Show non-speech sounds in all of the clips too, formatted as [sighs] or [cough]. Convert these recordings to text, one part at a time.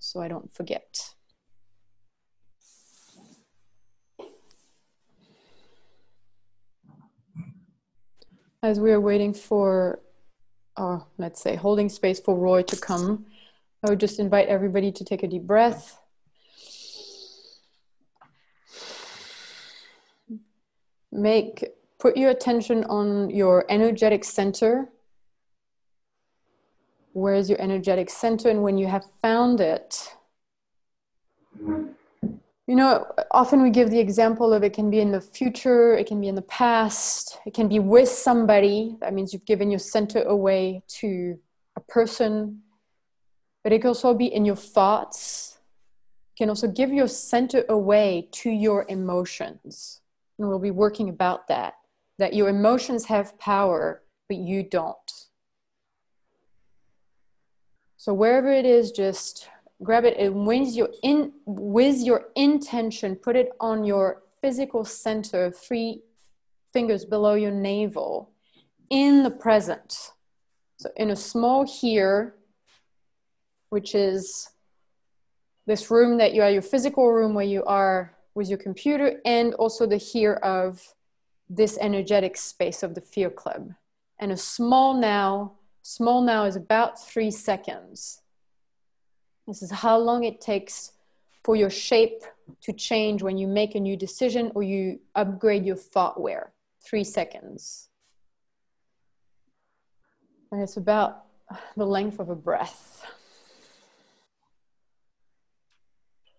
so I don't forget. As we are waiting for, or let's say, holding space for Roy to come, I would just invite everybody to take a deep breath. Make, put your attention on your energetic center. Where is your energetic center? And when you have found it, you know, often we give the example of it can be in the future, it can be in the past, it can be with somebody. That means you've given your center away to a person, but it can also be in your thoughts. You can also give your center away to your emotions. And we'll be working about that, that your emotions have power, but you don't. So wherever it is, just grab it and with your in with your intention put it on your physical center three fingers below your navel in the present. So in a small here which is this room that you are your physical room where you are with your computer and also the here of this energetic space of the fear club. And a small now small now is about three seconds this is how long it takes for your shape to change when you make a new decision or you upgrade your thoughtware. Three seconds. And it's about the length of a breath.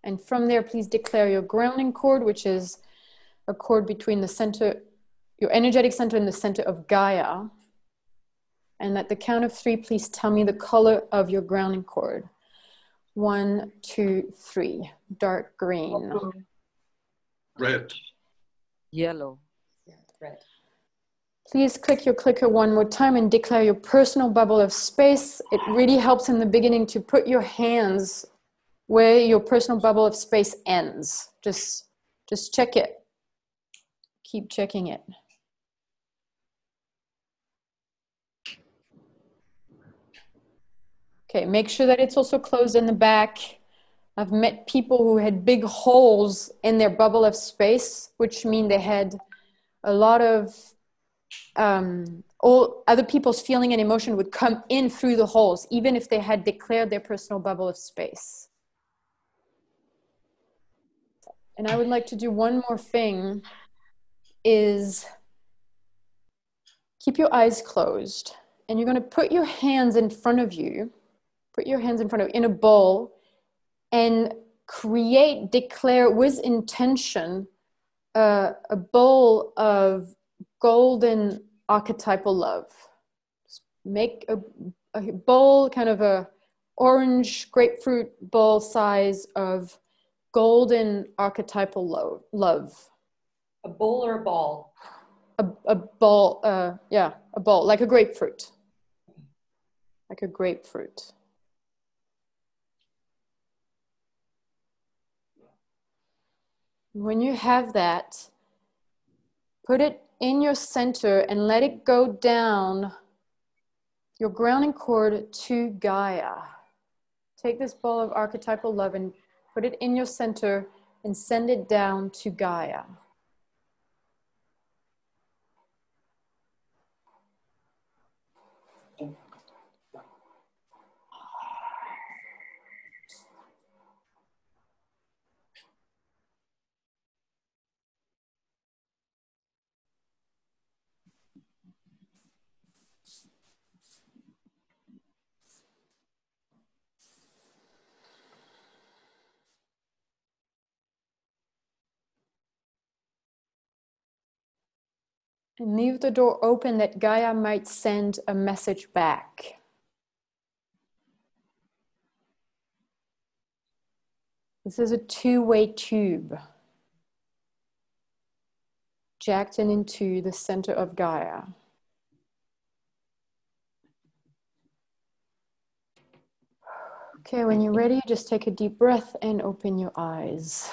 And from there, please declare your grounding cord, which is a cord between the center, your energetic center and the center of Gaia. And at the count of three, please tell me the color of your grounding cord. One, two, three. Dark green. Red. Yellow. Red. Please click your clicker one more time and declare your personal bubble of space. It really helps in the beginning to put your hands where your personal bubble of space ends. Just, just check it. Keep checking it. Okay, make sure that it's also closed in the back. I've met people who had big holes in their bubble of space, which mean they had a lot of um, all other people's feeling and emotion would come in through the holes, even if they had declared their personal bubble of space. And I would like to do one more thing is keep your eyes closed and you're going to put your hands in front of you put your hands in front of in a bowl and create declare with intention uh, a bowl of golden archetypal love. Make a, a bowl kind of a orange grapefruit bowl size of golden archetypal lo- love. A bowl or a ball? a, a bowl uh, yeah a bowl like a grapefruit. Like a grapefruit When you have that, put it in your center and let it go down your grounding cord to Gaia. Take this ball of archetypal love and put it in your center and send it down to Gaia. And leave the door open that Gaia might send a message back. This is a two way tube jacked in into the center of Gaia. Okay, when you're ready, just take a deep breath and open your eyes.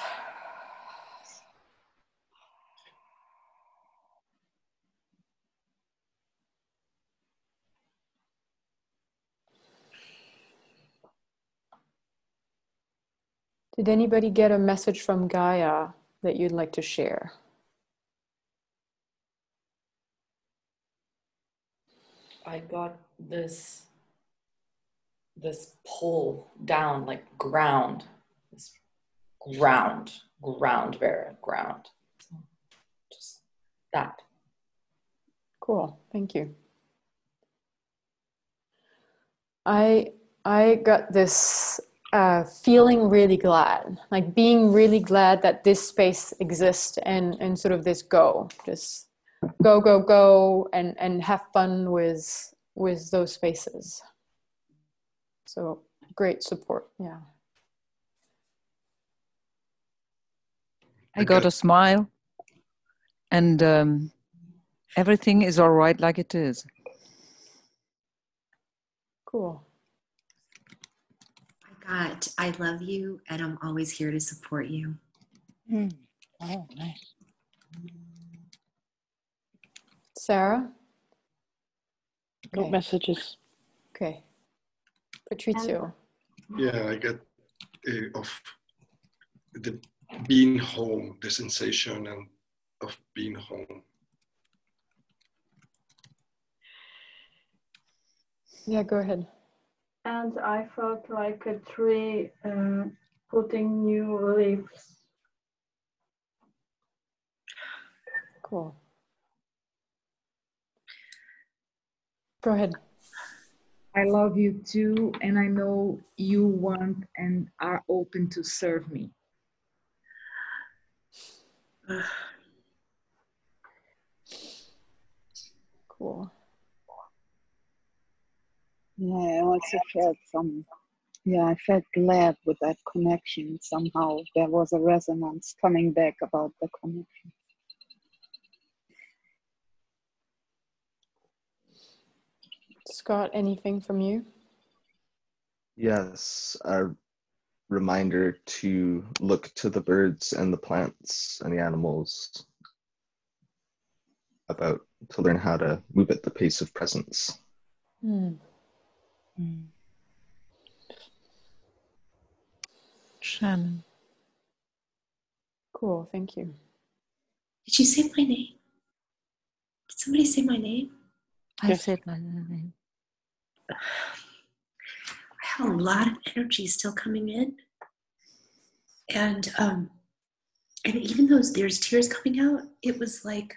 Did anybody get a message from Gaia that you'd like to share? I got this this pull down like ground. This ground, ground, Vera, ground. Just that. Cool. Thank you. I I got this uh, feeling really glad, like being really glad that this space exists and and sort of this go, just go go go and and have fun with with those spaces. So great support, yeah. I got a smile, and um, everything is all right like it is. Cool. I I love you, and I'm always here to support you. Mm. Oh, nice. Sarah? No messages. Okay. Patrizio. Yeah, I get uh, of the being home, the sensation and of being home. Yeah, go ahead. And I felt like a tree uh, putting new leaves. Cool. Go ahead. I love you too, and I know you want and are open to serve me. Cool. Yeah, I also felt some, yeah, I felt glad with that connection. Somehow there was a resonance coming back about the connection. Scott, anything from you? Yes, a reminder to look to the birds and the plants and the animals about to learn how to move at the pace of presence. Hmm. Shannon. Cool. Thank you. Did you say my name? Did somebody say my name? I Yes. said my name. I have a lot of energy still coming in. And um and even though there's tears coming out, it was like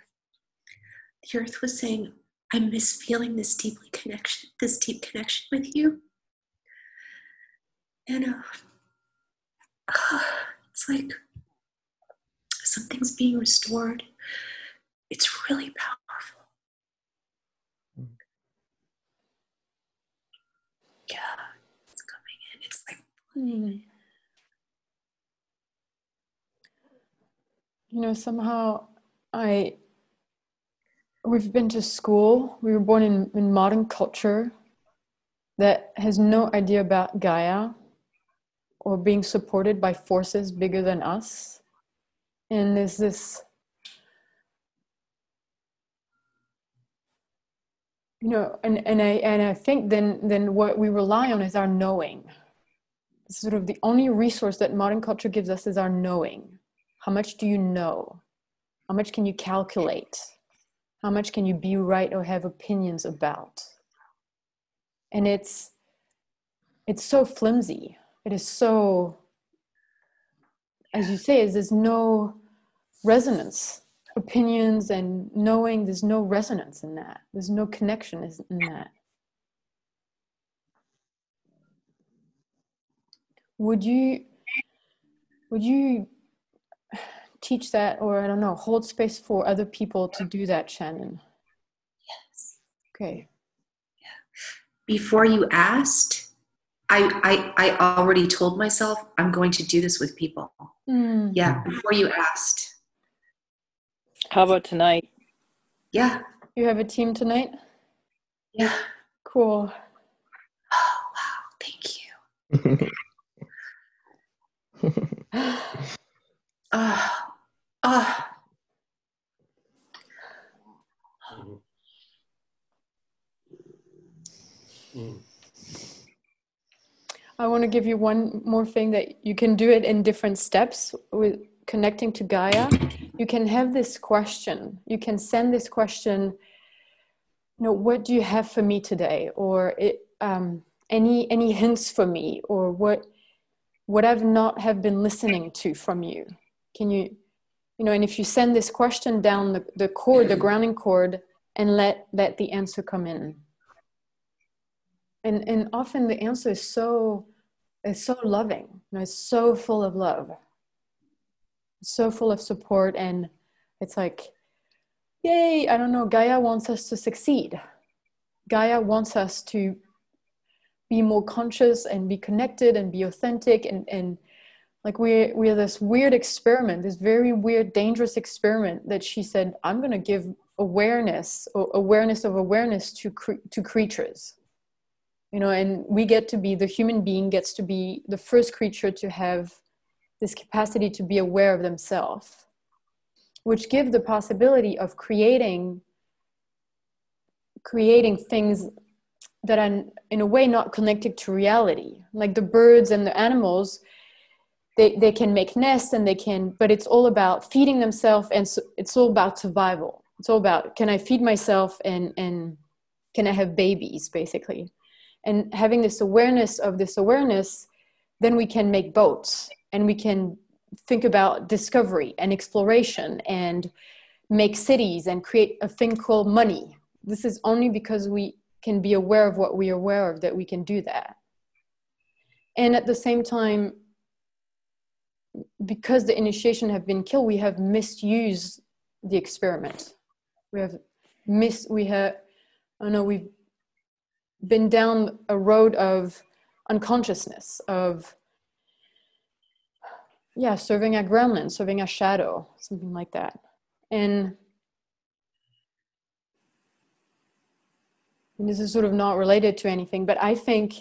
the earth was saying, I miss feeling this deeply connection, this deep connection with you. And uh, [sighs] it's like something's being restored. It's really powerful. Yeah, it's coming in. It's like Hmm. You know, somehow I we've been to school. We were born in, in modern culture that has no idea about Gaia or being supported by forces bigger than us. And there's this you know, and, and I and I think then then what we rely on is our knowing. Sort of the only resource that modern culture gives us is our knowing. How much do you know? How much can you calculate? How much can you be right or have opinions about? And it's it's so flimsy. It is so as you say, is there's no resonance. Opinions and knowing, there's no resonance in that. There's no connection in that. Would you would you teach that or I don't know, hold space for other people to do that, Shannon? yes. Okay. Yeah. before you asked, I, I I already told myself I'm going to do this with people. Mm, Yeah, before you asked. How about tonight? Yeah, You have a team tonight? yeah. Cool. Oh wow, thank you. [laughs] Oh, Mm. I want to give you one more thing that you can do it in different steps with connecting to Gaia. You can have this question. You can send this question. You know, what do you have for me today, or it, um, any any hints for me, or what what I've not have been listening to from you. Can you, you know, and if you send this question down the, the cord, the grounding cord, and let let the answer come in. And and often the answer is so is so loving you know, it's so full of love. So full of support and it's like yay i don't know gaia wants us to succeed. Gaia wants us to be more conscious and be connected and be authentic and and like we're we're this weird experiment this very weird dangerous experiment that she said i'm going to give awareness awareness of awareness to cre- to creatures. You know and we get to be the human being gets to be the first creature to have this capacity to be aware of themselves which give the possibility of creating creating things that are in a way not connected to reality. Like the birds and the animals they, they can make nests and they can but it's all about feeding themselves and so it's all about survival. It's all about can i feed myself and and can i have babies basically? And having this awareness of this awareness then we can make boats and we can think about discovery and exploration and make cities and create a thing called money. This is only because we can be aware of what we are aware of that we can do that. And at the same time because the initiation have been killed we have misused the experiment. We have missed we have i know we've been down a road of unconsciousness of yeah serving a gremlin serving a shadow something like that. And, and this is sort of not related to anything but i think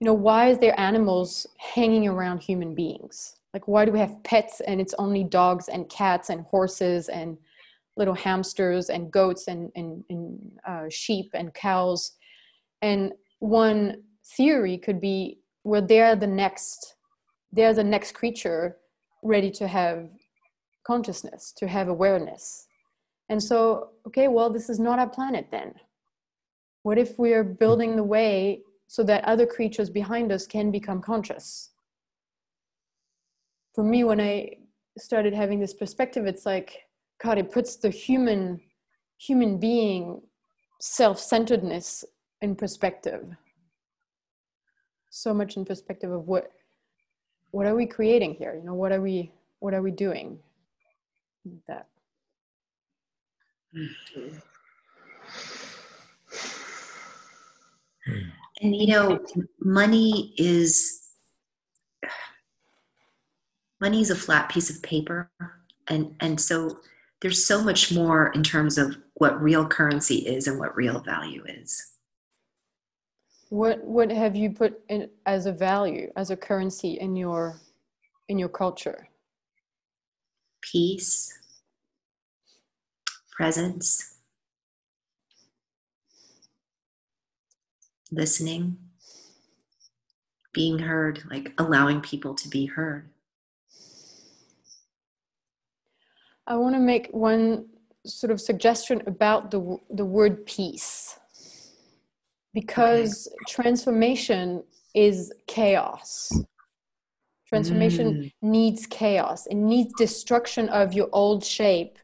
you know why is there animals hanging around human beings like why do we have pets and it's only dogs and cats and horses and little hamsters and goats and, and, and uh, sheep and cows? And one theory could be well they're the next they're the next creature ready to have consciousness to have awareness. And so okay well this is not our planet then. What if we are building the way so that other creatures behind us can become conscious for me when i started having this perspective it's like god it puts the human human being self-centeredness in perspective. So much in perspective of what what are we creating here? You know what are we what are we doing that? And you know money is money is a flat piece of paper and and so there's so much more in terms of what real currency is and what real value is what what have you put in as a value, as a currency in your in your culture? Peace, presence, listening, being heard, like allowing people to be heard. I want to make one sort of suggestion about the the word peace. Because transformation is chaos. Transformation mm. needs chaos. It needs destruction of your old shape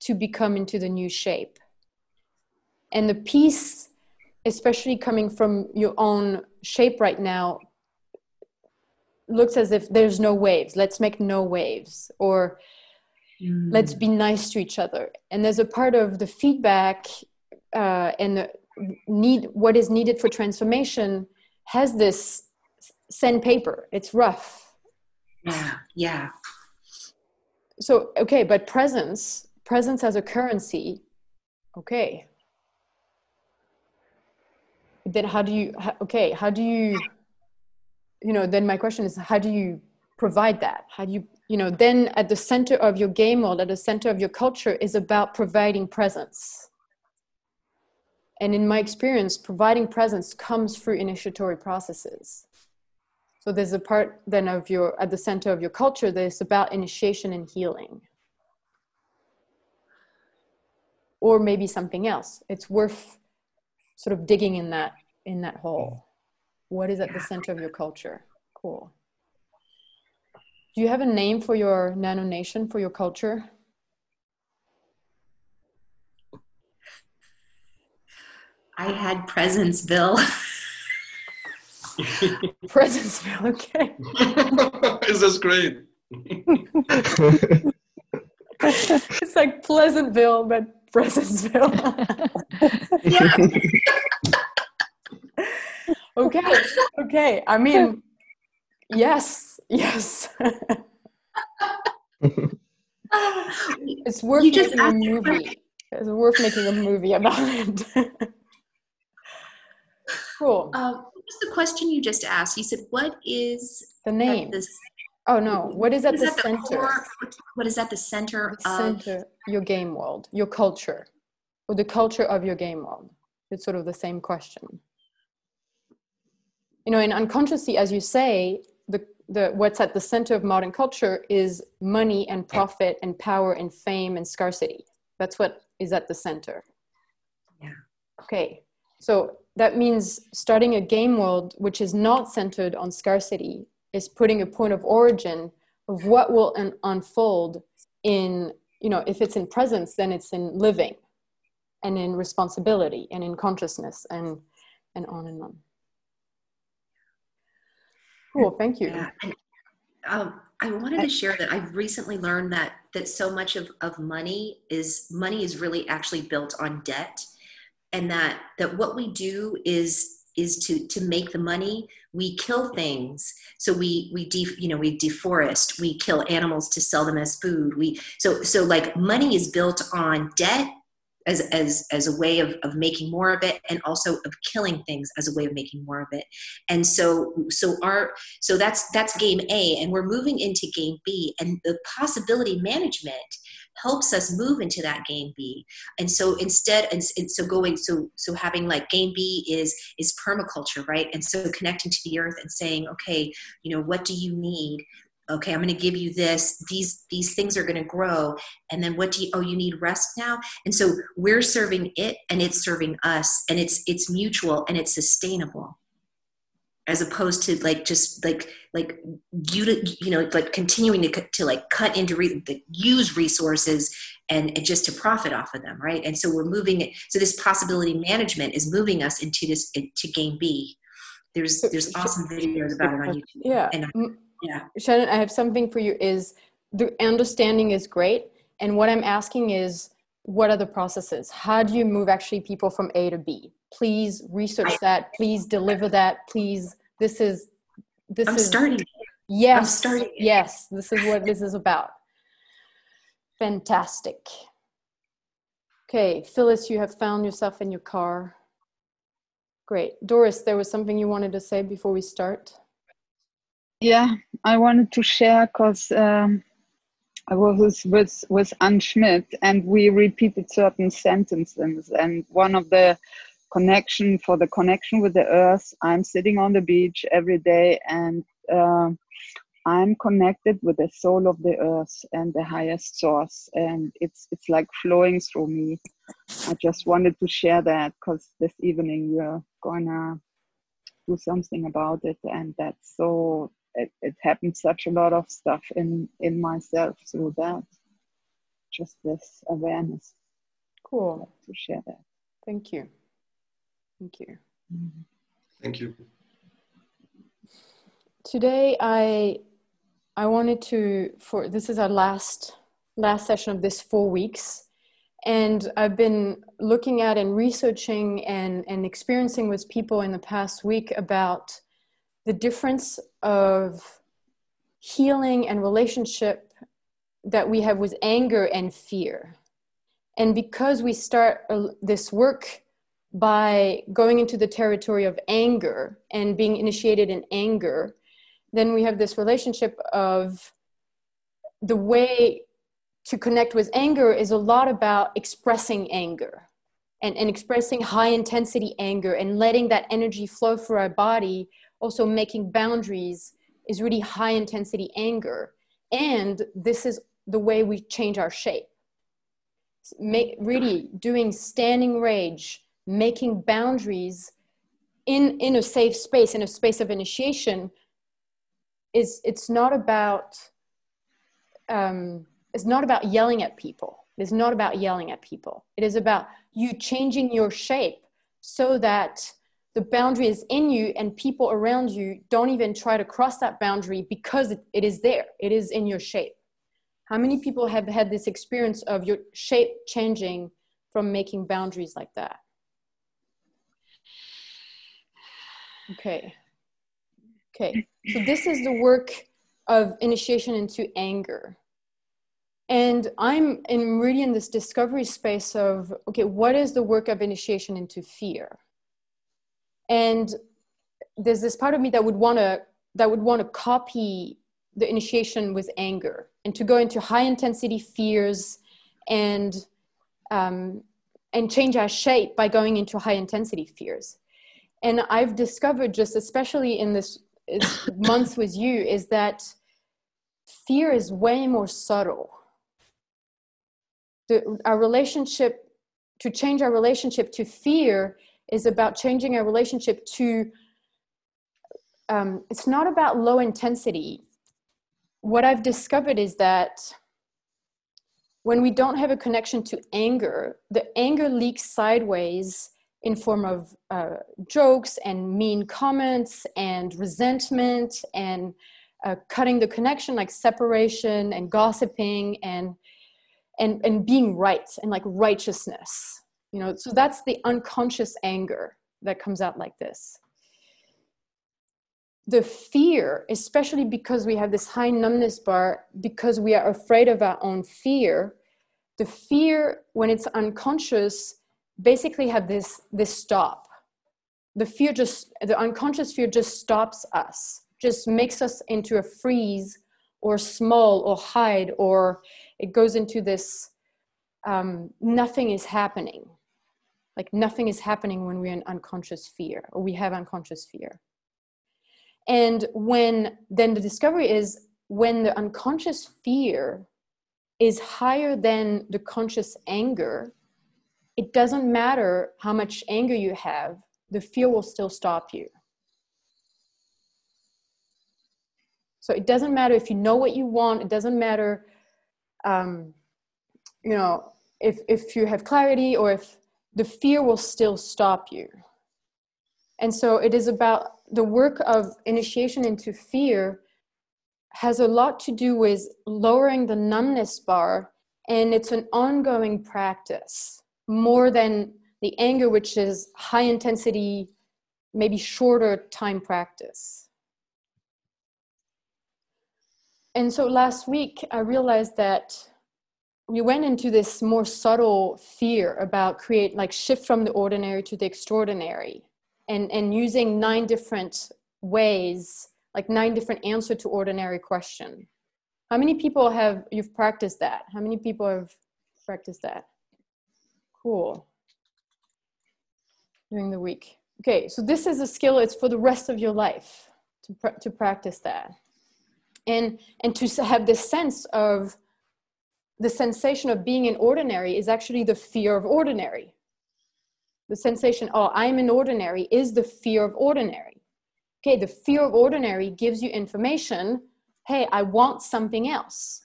to become into the new shape. And the peace especially coming from your own shape right now looks as if there's no waves. Let's make no waves. Or mm. let's be nice to each other. And there's a part of the feedback uh, and the, need what is needed for transformation has this sandpaper. It's rough. Yeah yeah. So okay but presence presence as a currency okay. Then how do you okay how do you you know then my question is how do you provide that? How do you you know then at the center of your game world at the center of your culture is about providing presence and in my experience, providing presence comes through initiatory processes. So there's a part then of your at the center of your culture that's about initiation and healing. Or maybe something else. It's worth sort of digging in that in that hole. What is at the center of your culture? Cool. Do you have a name for your nano nation for your culture? I had Presenceville. [laughs] [laughs] Presenceville, okay. [laughs] this is great. it's like Pleasantville, but Presenceville. okay, okay. I mean, yes, yes. it's worth You just making a asked- movie. It's worth making a movie about it. cool. Um, what was the question you just asked? You said, "What is The name. this? Oh no, what is at what the is at center? core- what is at the center the of? center your game world your culture or the culture of your game world it's sort of the same question you know and unconsciously as you say the, the what's at the center of modern culture is money and profit and power and fame and scarcity. That's what is at the center. Yeah. okay. So that means starting a game world which is not centered on scarcity is putting a point of origin of what will un- unfold in you know if it's in presence then it's in living and in responsibility and in consciousness and and on and on cool thank you Yeah. And, um, I wanted to share that I've recently learned that that so much of, of money is money is really actually built on debt, and that that what we do is is to to make the money we kill things so we we you know we deforest we kill animals to sell them as food we so so like money is built on debt as as as a way of, of making more of it and also of killing things as a way of making more of it. And so so our so that's that's game a and we're moving into game b and the possibility management helps us move into that game b. And so instead and, and so going so so having like game b is is permaculture right? And so connecting to the earth and saying okay you know what do you need okay i'm going to give you this these these things are going to grow and then what do you oh you need rest now? And so we're serving it and it's serving us and it's it's mutual and it's sustainable. As opposed to like just like like you you know like continuing to to like cut into re- the, use resources and, and just to profit off of them right? And so we're moving it so this possibility management is moving us into this to game b. There's there's awesome videos about it on youtube yeah and I- yeah. Shannon i have something for you is the understanding is great and what i'm asking is what are the processes? How do you move actually people from a to b? Please research that please deliver that please this is this i'm is starting. Yes starting it. yes this is what this is about. Fantastic. Okay phyllis you have found yourself in your car. Great. Doris there was something you wanted to say before we start Yeah, I wanted to share because um, I was with with Anne Schmidt and we repeated certain sentences. And one of the connection for the connection with the earth, I'm sitting on the beach every day and uh, I'm connected with the soul of the earth and the highest source, and it's it's like flowing through me. I just wanted to share that because this evening we're gonna do something about it and that's so it, it happened such a lot of stuff in in myself through that. Just this awareness. Cool. To share that. Thank you. Thank you. Mm-hmm. Thank you. today i i wanted to for this is our last last session of this four weeks. And i've been looking at and researching and and experiencing with people in the past week about the difference of healing and relationship that we have with anger and fear. And because we start uh, this work by going into the territory of anger and being initiated in anger then we have this relationship of the way to connect with anger is a lot about expressing anger and, and expressing high intensity anger and letting that energy flow through our body also making boundaries is really high intensity anger. And this is the way we change our shape. Make, really doing standing rage, making boundaries in, in a safe space, in a space of initiation, is it's not about um, it's not about yelling at people. It is not about yelling at people. It is about you changing your shape so that the boundary is in you and people around you don't even try to cross that boundary because it, it is there. It is in your shape. How many people have had this experience of your shape changing from making boundaries like that? Okay. Okay. So this is the work of initiation into anger. And I'm in really in this discovery space of okay, what is the work of initiation into fear? And there's this part of me that would want to that would want to copy the initiation with anger and to go into high intensity fears and um, and change our shape by going into high intensity fears. And i've discovered just especially in this [coughs] month with you is that fear is way more subtle. The, our relationship to change our relationship to fear is about changing our relationship to um, it's not about low intensity. What i've discovered is that when we don't have a connection to anger the anger leaks sideways in form of uh, jokes and mean comments and resentment and uh, cutting the connection like separation and gossiping and and and being right and like righteousness you know so that's the unconscious anger that comes out like this. The fear especially because we have this high numbness bar because we are afraid of our own fear the fear when it's unconscious basically have this this stop. The fear just the unconscious fear just stops us just makes us into a freeze or small or hide or it goes into this um, nothing is happening like nothing is happening when we're in unconscious fear or we have unconscious fear. And when then the discovery is when the unconscious fear is higher than the conscious anger it doesn't matter how much anger you have the fear will still stop you. So it doesn't matter if you know what you want it doesn't matter um, you know if if you have clarity or if the fear will still stop you. And so it is about the work of initiation into fear has a lot to do with lowering the numbness bar and it's an ongoing practice more than the anger which is high intensity maybe shorter time practice. And so last week i realized that we went into this more subtle fear about create like shift from the ordinary to the extraordinary and and using nine different ways like nine different answer to ordinary question. How many people have you've practiced that? How many people have practiced that? Cool. During the week. Okay so this is a skill it's for the rest of your life to, pr- to practice that. And and to have this sense of the sensation of being in ordinary is actually the fear of ordinary. The sensation oh i'm in ordinary is the fear of ordinary. Okay the fear of ordinary gives you information hey i want something else.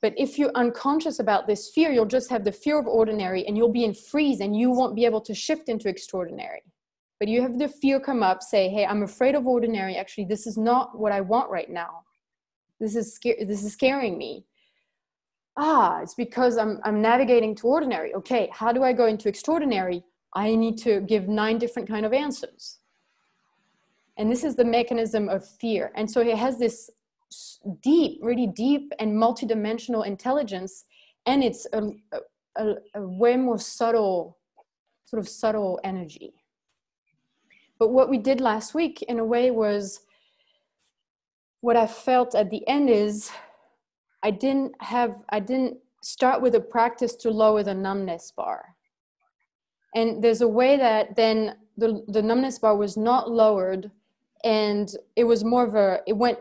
But if you're unconscious about this fear you'll just have the fear of ordinary and you'll be in freeze and you won't be able to shift into extraordinary. But you have the fear come up say hey i'm afraid of ordinary. Actually this is not what i want right now this is scar- this is scaring me. Ah it's because i'm i'm navigating to ordinary. Okay how do i go into extraordinary? I need to give nine different kind of answers. And this is the mechanism of fear. And so it has this deep really deep and multidimensional intelligence and it's a, a, a way more subtle sort of subtle energy. But what we did last week in a way was what I felt at the end is I didn't have, I didn't start with a practice to lower the numbness bar. And there's a way that then the the numbness bar was not lowered, and it was more of a it went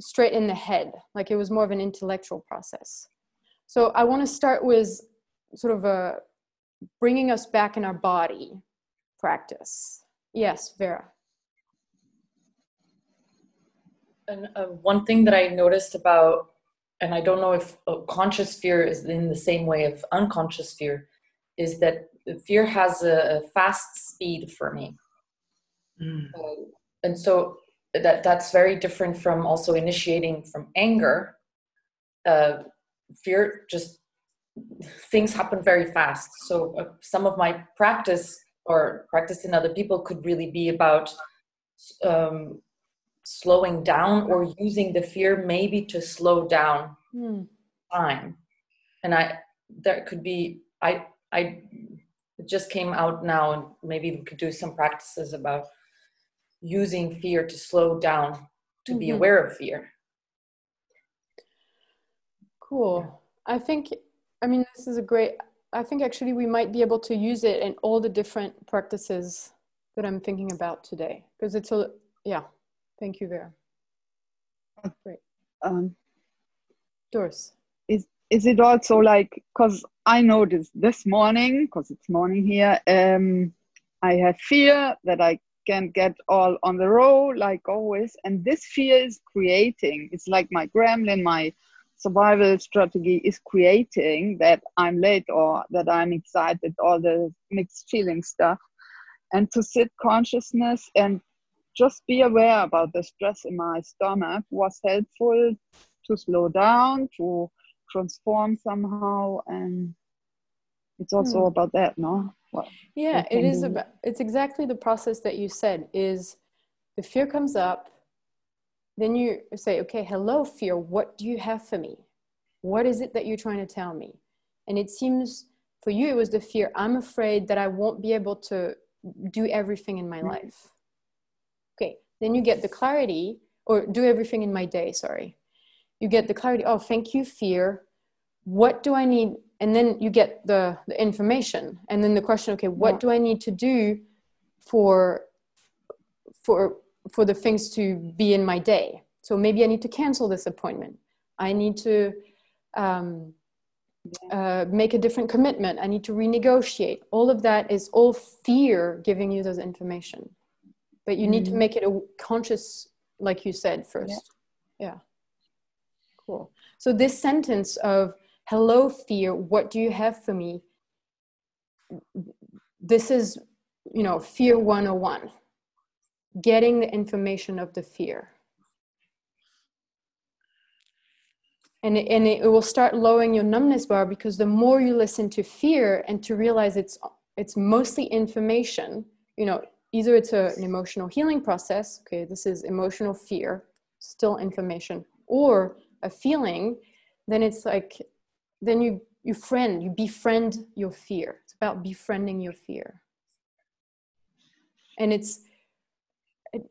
straight in the head, like it was more of an intellectual process. So I want to start with sort of a bringing us back in our body practice. Yes, Vera. And uh, one thing that I noticed about, and I don't know if uh, conscious fear is in the same way of unconscious fear, is that fear has a, a fast speed for me. Mm. Uh, and so that that's very different from also initiating from anger. Uh, fear just things happen very fast. So uh, some of my practice or practice in other people could really be about um, slowing down or using the fear maybe to slow down hmm. time. And I there could be I I it just came out now and maybe we could do some practices about using fear to slow down to mm-hmm. be aware of fear. Cool. I think I mean, this is a great, I think actually we might be able to use it in all the different practices that I'm thinking about today. Because it's a, yeah. Thank you, Vera. Great. Um, Doris. Is, is it also like, because I noticed this morning, because it's morning here, um, I have fear that I can't get all on the row like always. And this fear is creating, it's like my gremlin, my survival strategy is creating that I'm late or that I'm excited, all the mixed feeling stuff. And to sit consciousness and just be aware about the stress in my stomach was helpful to slow down, to transform somehow. And it's also hmm. about that, no? What, yeah, it is about, it's exactly the process that you said is the fear comes up, then you say, okay, hello, fear, what do you have for me? What is it that you're trying to tell me? And it seems for you, it was the fear, I'm afraid that I won't be able to do everything in my mm-hmm. life. Then you get the clarity, or do everything in my day, sorry. You get the clarity, oh, thank you, fear. What do I need? And then you get the, the information. And then the question, okay, what yeah. do I need to do for for for the things to be in my day. So maybe I need to cancel this appointment. I need to um, uh, make a different commitment. I need to renegotiate. All of that is all fear giving you those information. But you need to mm-hmm. make it a conscious, like you said first. Yeah. yeah. Cool. So this sentence of hello fear, what do you have for me? This is, you know, fear 101 getting the information of the fear. And it, and it will start lowering your numbness bar because the more you listen to fear and to realize it's it's mostly information, you know, either it's a, an emotional healing process, okay, this is emotional fear, still information, or a feeling, then it's like, then you, you friend, you befriend your fear. It's about befriending your fear. And it's,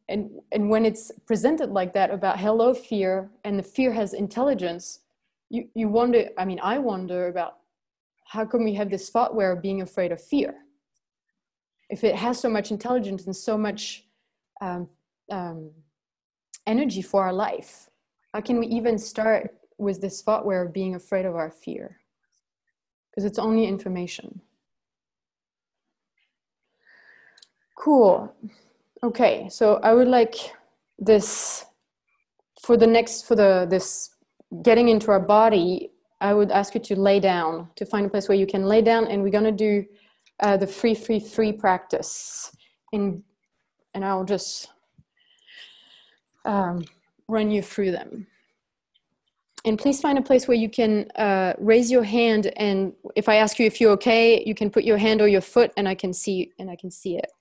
and and when it's presented like that about hello fear and the fear has intelligence you you wonder i mean i wonder about how come we have this thought where being afraid of fear if it has so much intelligence and so much um, um, energy for our life how can we even start with this thought where being afraid of our fear because it's only information cool Okay, so I would like this for the next for the this getting into our body. I would ask you to lay down to find a place where you can lay down, and we're gonna do uh, the free, free, free practice. And and I'll just um, run you through them. And please find a place where you can uh, raise your hand, and if I ask you if you're okay, you can put your hand or your foot, and I can see and I can see it.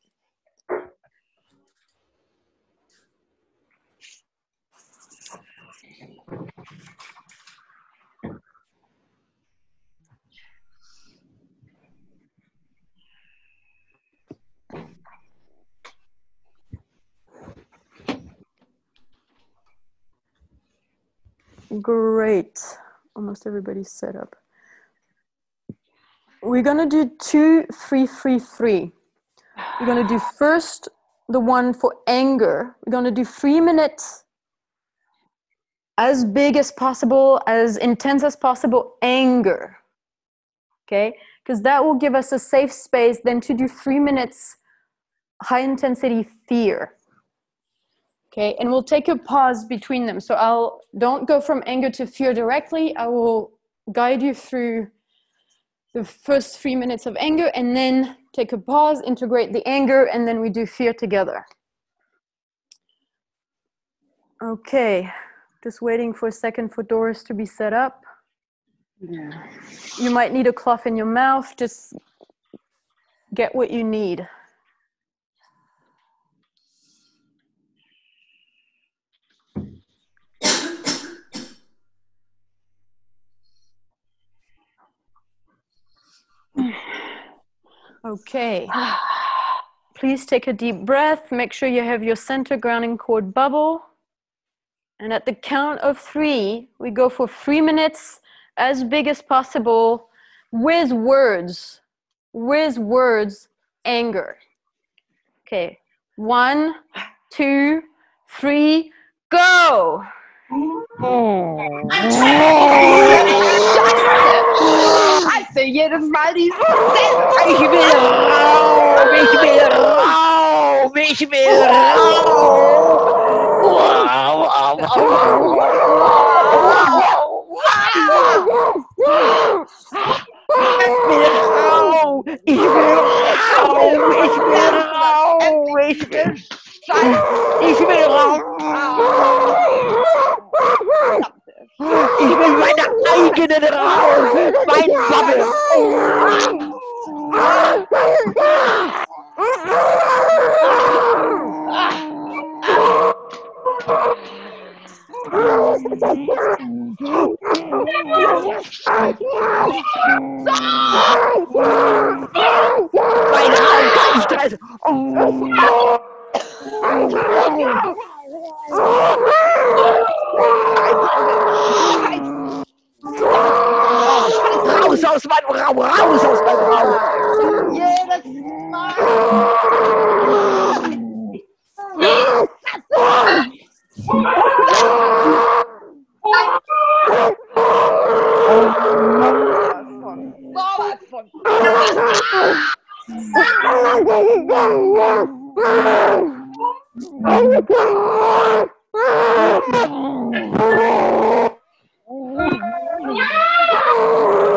Great. Almost everybody's set up. We're gonna do two, three, three, three. We're going to do first the one for anger. We're going to do three minutes, as big as possible, as intense as possible, anger. Okay? Because that will give us a safe space then to do three minutes high intensity fear. Okay, and we'll take a pause between them. So I'll don't go from anger to fear directly. I will guide you through the first three minutes of anger and then take a pause, integrate the anger, and then we do fear together. Okay, just waiting for a second for Doris to be set up. Yeah. You might need a cloth in your mouth, just get what you need. Okay. [sighs] Please take a deep breath. Make sure you have your center grounding cord bubble. And at the count of three, we go for three minutes, as big as possible, with words. With words, anger. Okay. One, two, three, go. Oh. [laughs] Scheiße, jedes Mal dieses Ich will Raum, ich will Raum, ich will Raum. Wow, wow, wow. Ich will Raum, ich will Raum, ich will Ich will Raum. Ich will meine eigenen Raum, mein Bubble. Mein Raum, kein Stress. Raus Rausaus, mein Raum, raus aus meinem Raum! Jedes Mal! Oh, my God. [laughs] [laughs] Oh, my God.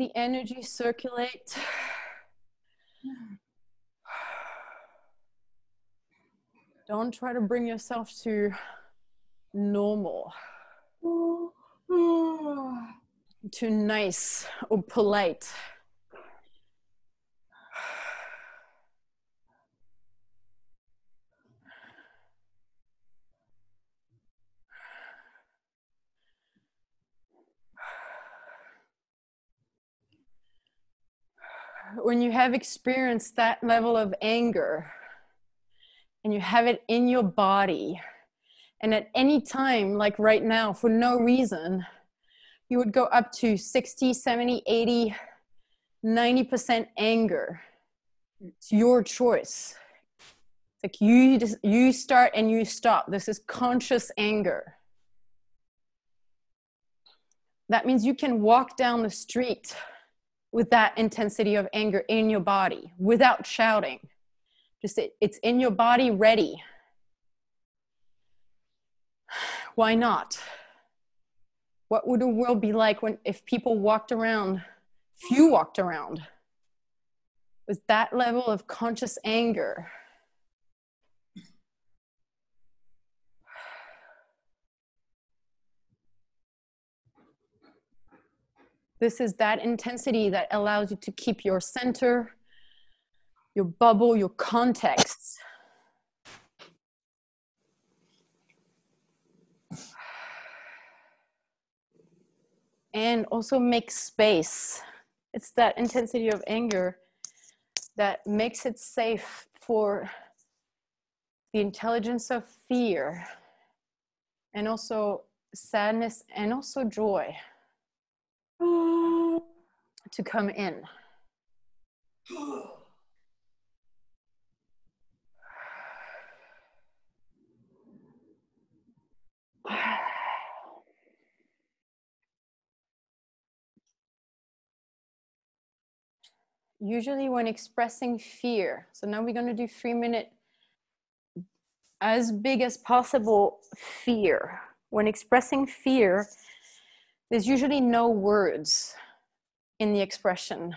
The energy circulate. Don't try to bring yourself to normal, [sighs] to nice or polite. when you have experienced that level of anger and you have it in your body, and at any time, like right now, for no reason, you would go up to 60, 70, 80, 90% anger. It's your choice. It's like you just, you start and you stop. This is conscious anger. That means you can walk down the street with that intensity of anger in your body without shouting. Just it, it's in your body ready. [sighs] Why not? What would the world be like when if people walked around, few walked around with that level of conscious anger? This is that intensity that allows you to keep your center, your bubble, your context. And also make space. It's that intensity of anger that makes it safe for the intelligence of fear and also sadness and also joy [gasps] to come in. [sighs] Usually, when expressing fear, so now we're going to do three minute as big as possible fear. When expressing fear, there's usually no words in the expression.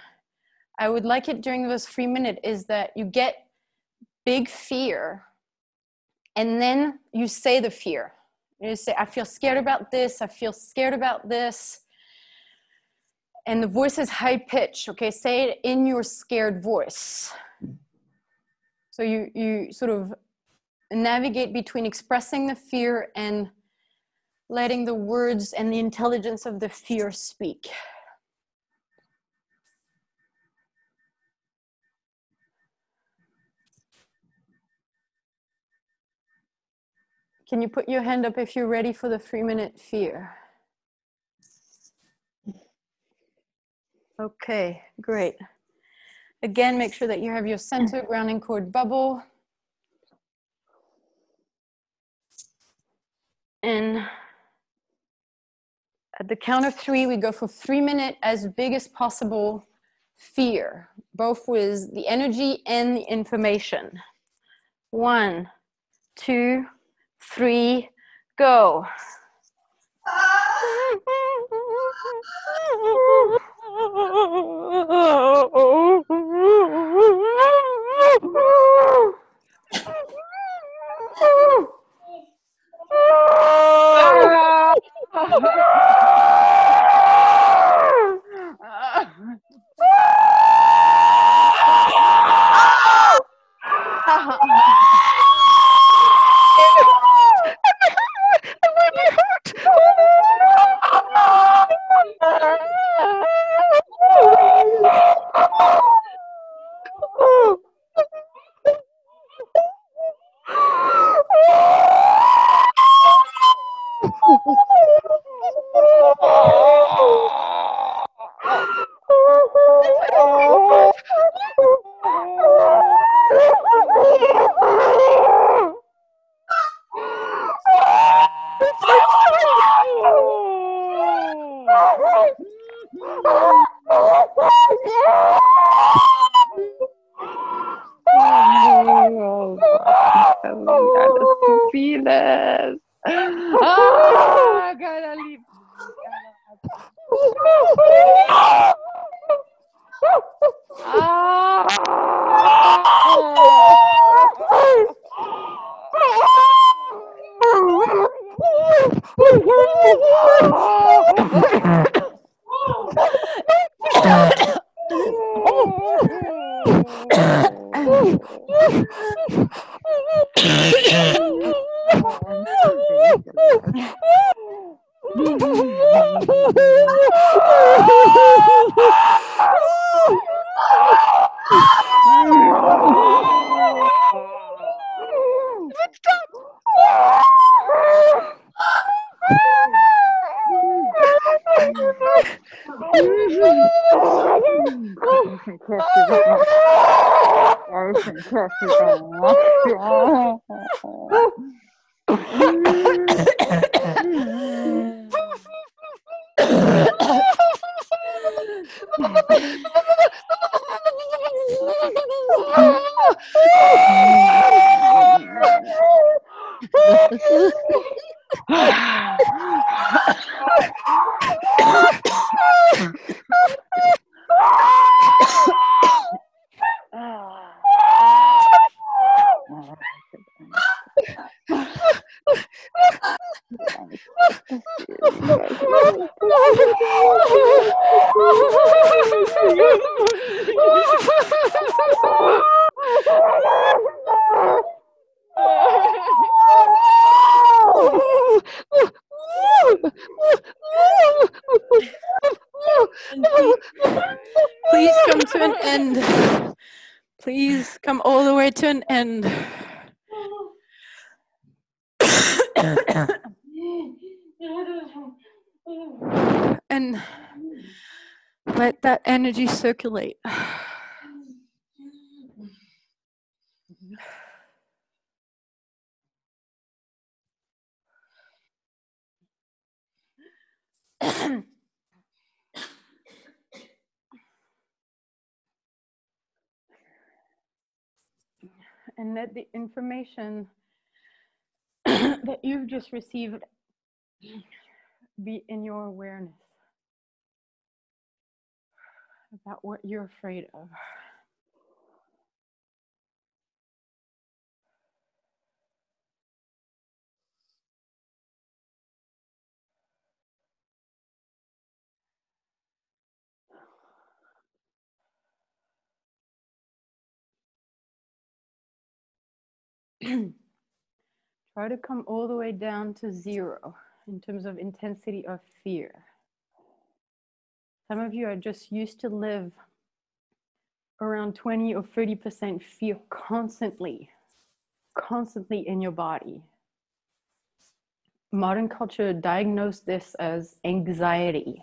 I would like it during those three minutes is that you get big fear and then you say the fear. You say, I feel scared about this, I feel scared about this. And the voice is high pitched, okay? Say it in your scared voice. So you, you sort of navigate between expressing the fear and letting the words and the intelligence of the fear speak. Can you put your hand up if you're ready for the three minute fear? Okay, great. Again, make sure that you have your center grounding cord bubble. And at the count of three, we go for three minute as big as possible fear, both with the energy and the information. One, two, three, go. [laughs] [laughs] [laughs] Oh. [laughs] Please come to an end. Please come all the way to an end. and let that energy circulate. [sighs] and let the information [coughs] that you've just received be in your awareness about what you're afraid of. [clears throat] Try to come all the way down to zero in terms of intensity of fear. Some of you are just used to live around 20 or 30% fear constantly, constantly in your body. Modern culture diagnosed this as anxiety.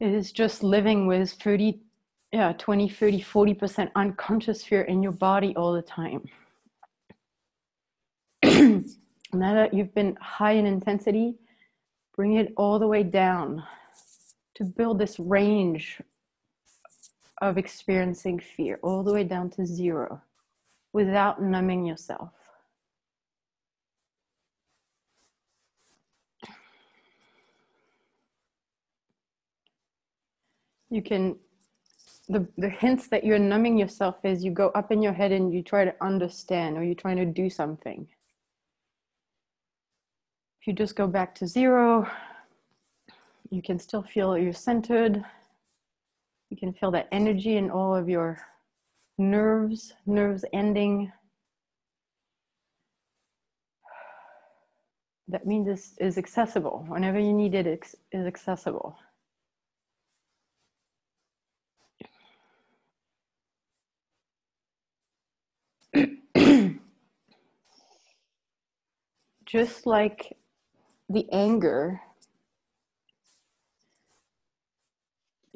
It is just living with 30, yeah, 20, 30, 40% unconscious fear in your body all the time. [clears throat] now that you've been high in intensity, bring it all the way down to build this range of experiencing fear, all the way down to zero without numbing yourself. You can, the, the hints that you're numbing yourself is you go up in your head and you try to understand or you're trying to do something. If you just go back to zero, you can still feel you're centered. You can feel that energy in all of your nerves, nerves ending. That means this is accessible. Whenever you need it, it is accessible. [clears throat] Just like the anger,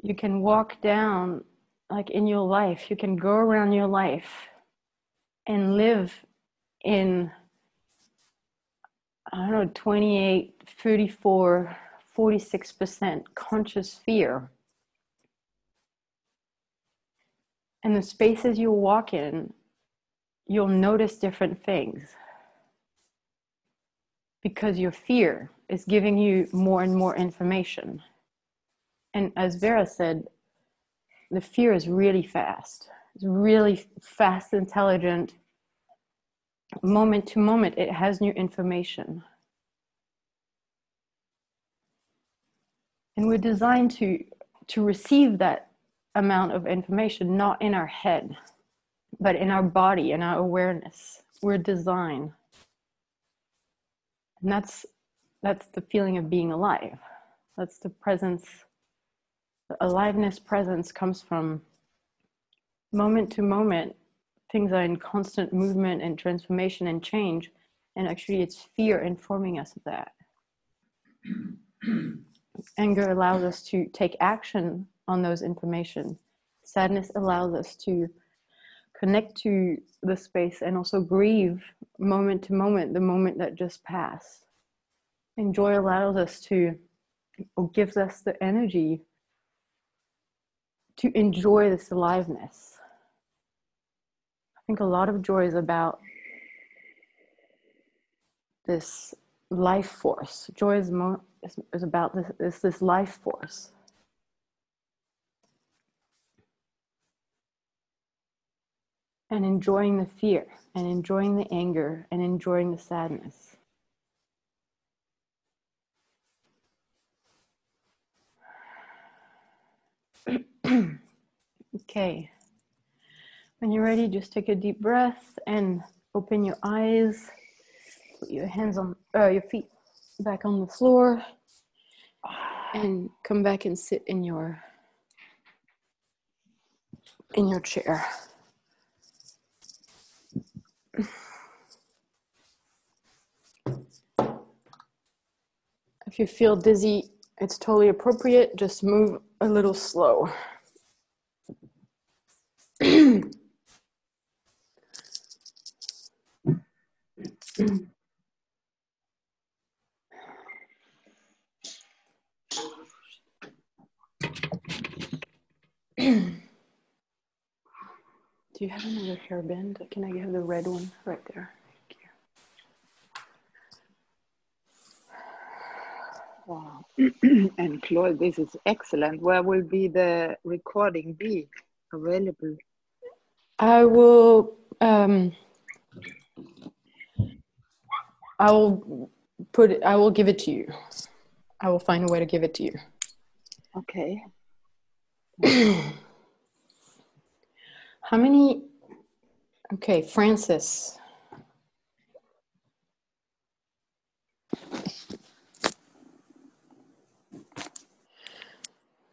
you can walk down, like in your life, you can go around your life and live in, I don't know, 28, 34, 46% conscious fear. And the spaces you walk in, you'll notice different things because your fear is giving you more and more information and as Vera said, the fear is really fast. It's really fast, intelligent. Moment to moment, it has new information. And we're designed to, to receive that amount of information, not in our head, but in our body, in our awareness. We're designed. And that's, that's the feeling of being alive. That's the presence aliveness presence comes from moment to moment. Things are in constant movement and transformation and change and actually it's fear informing us of that. [clears throat] Anger allows us to take action on those information. Sadness allows us to connect to the space and also grieve moment to moment the moment that just passed. And joy allows us to or gives us the energy to enjoy this aliveness. I think a lot of joy is about this life force. Joy is, mo- is, about this, is this life force. And enjoying the fear and enjoying the anger and enjoying the sadness. [clears throat] okay. When you're ready, just take a deep breath and open your eyes. Put your hands on uh, your feet back on the floor and come back and sit in your in your chair. If you feel dizzy, it's totally appropriate. Just move a little slow. [clears throat] Do you have another hairband? Can I have the red one right there? Thank you. Wow. [clears throat] and Claude, this is excellent. Where will be the recording be available? I will. Um, I will put it. I will give it to you. I will find a way to give it to you. Okay. [clears throat] How many? Okay, Francis.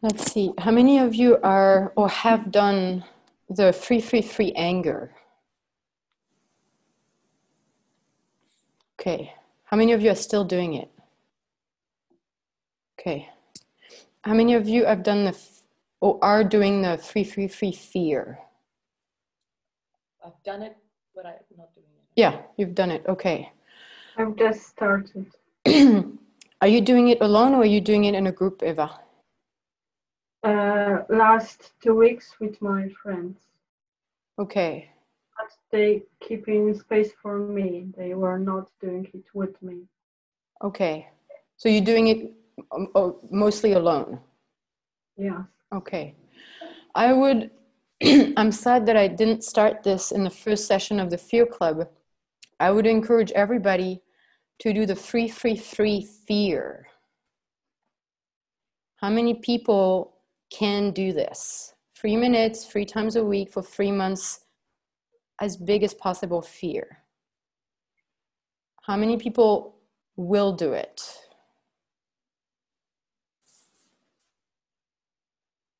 Let's see. How many of you are or have done the free, free, free anger? Okay. How many of you are still doing it? Okay. How many of you have done the f- or are doing the free, free, free fear? I've done it, but I'm not doing it. Yeah, you've done it. Okay. I've just started. [clears throat] are you doing it alone or are you doing it in a group, Eva? Uh, last two weeks with my friends. Okay. But they keeping space for me. They were not doing it with me. Okay. So you're doing it um, oh, mostly alone? Yes. Okay. I would, [clears throat] I'm sad that I didn't start this in the first session of the Fear Club. I would encourage everybody to do the free, free, free fear. How many people can do this? Three minutes, three times a week for three months, as big as possible fear. How many people will do it?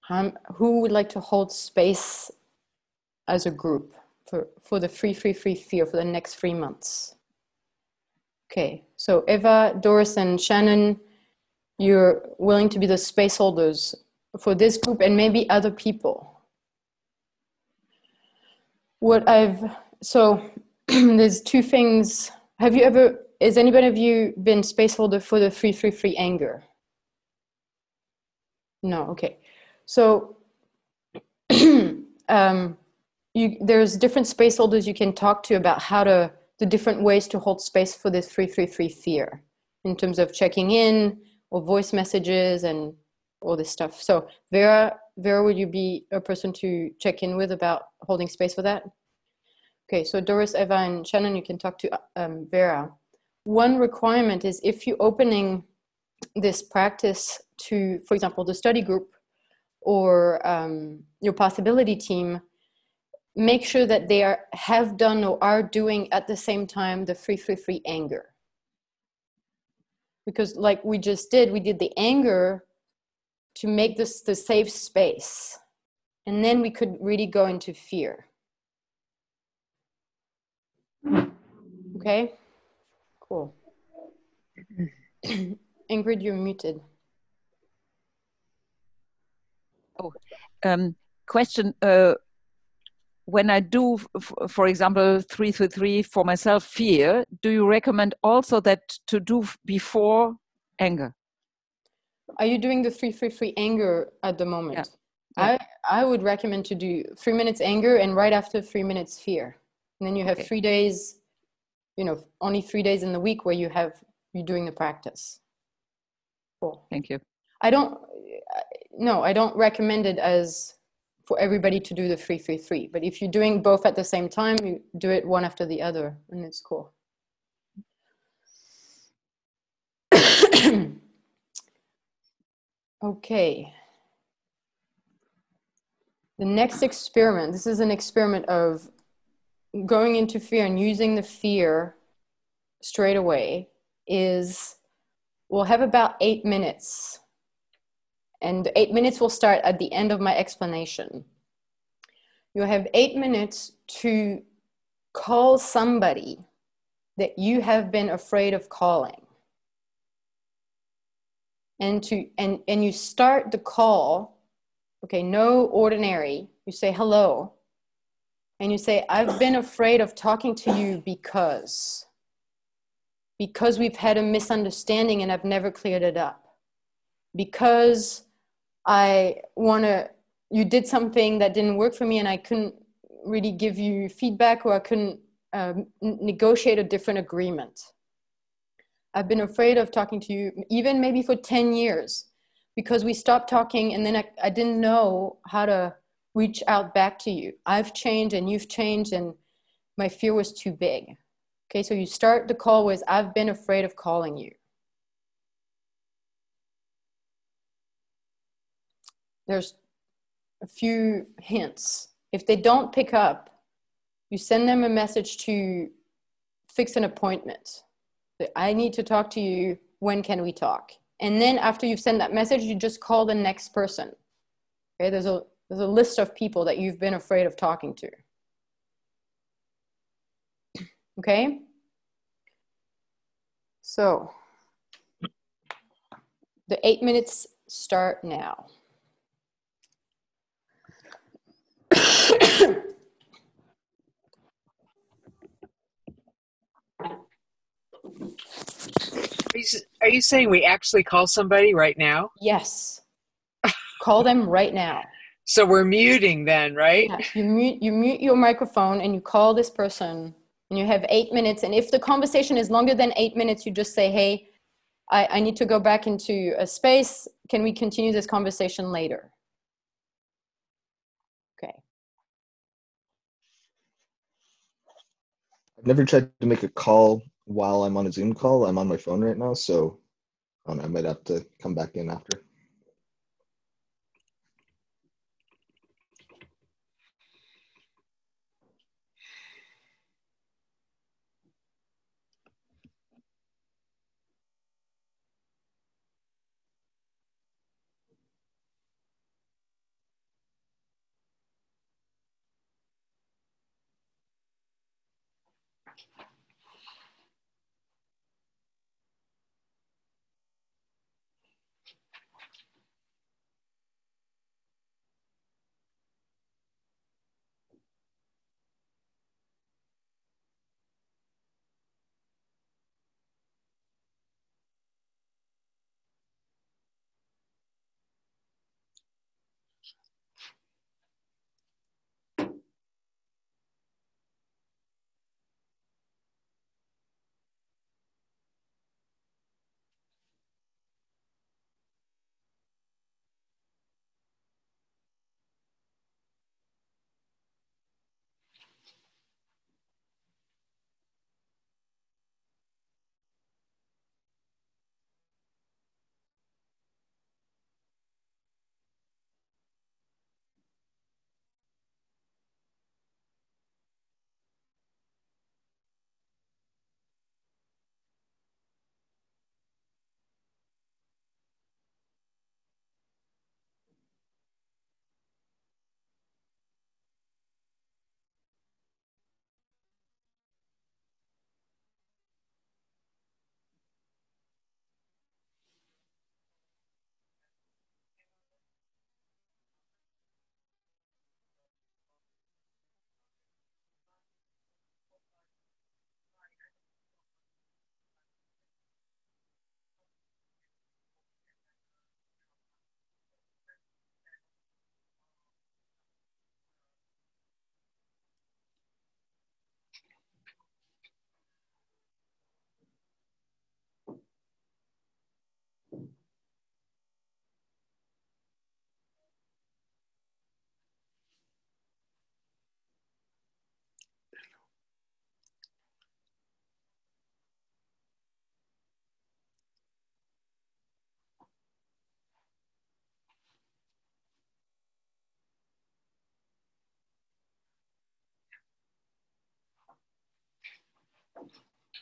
Um, who would like to hold space as a group for, for the free, free, free fear for the next three months? Okay, so Eva, Doris, and Shannon, you're willing to be the space holders for this group and maybe other people. What I've, so [clears throat] there's two things. Have you ever, has anybody of you been space holder for the free, free, free anger? No, okay. So [clears throat] um, you, there's different space holders you can talk to about how to, the different ways to hold space for this free, free, free fear in terms of checking in or voice messages and all this stuff. So Vera, Vera, would you be a person to check in with about holding space for that? Okay, so Doris, Eva, and Shannon, you can talk to um, Vera. One requirement is if you're opening this practice to, for example, the study group or um, your possibility team, make sure that they are have done or are doing at the same time the free, free, free anger. Because, like we just did, we did the anger to make this the safe space, and then we could really go into fear. Okay, cool. [clears throat] Ingrid, you're muted. Oh, um, question. Uh, when I do, for example, three three three for myself, fear. Do you recommend also that to do before anger? Are you doing the three three three anger at the moment? Yeah. I I would recommend to do three minutes anger and right after three minutes fear, and then you have okay. three days. You know, only three days in the week where you have you're doing the practice. Cool. Thank you. I don't, no, I don't recommend it as for everybody to do the three, three, three. But if you're doing both at the same time, you do it one after the other, and it's cool. Okay. The next experiment, this is an experiment of going into fear and using the fear straight away, is we'll have about eight minutes and eight minutes will start at the end of my explanation. You'll have eight minutes to call somebody that you have been afraid of calling. And to and and you start the call, okay, no ordinary. You say hello. And you say, I've been afraid of talking to you because because we've had a misunderstanding and I've never cleared it up. Because I want to, you did something that didn't work for me and I couldn't really give you feedback or I couldn't um, negotiate a different agreement. I've been afraid of talking to you, even maybe for 10 years, because we stopped talking and then I, I didn't know how to reach out back to you. I've changed and you've changed, and my fear was too big. Okay, so you start the call with, I've been afraid of calling you. there's a few hints. If they don't pick up, you send them a message to fix an appointment. I need to talk to you. When can we talk? And then after you've sent that message, you just call the next person. Okay, there's a there's a list of people that you've been afraid of talking to. Okay? So the eight minutes start now. [coughs] [coughs] Are you, are you saying we actually call somebody right now? Yes. call them right now. So we're muting then, right? Yeah, you mute you mute your microphone and you call this person and you have eight minutes. And if the conversation is longer than eight minutes, you just say, Hey, I, I need to go back into a space. Can we continue this conversation later? Okay. I've never tried to make a call while I'm on a Zoom call. I'm on my phone right now, so um, I might have to come back in after.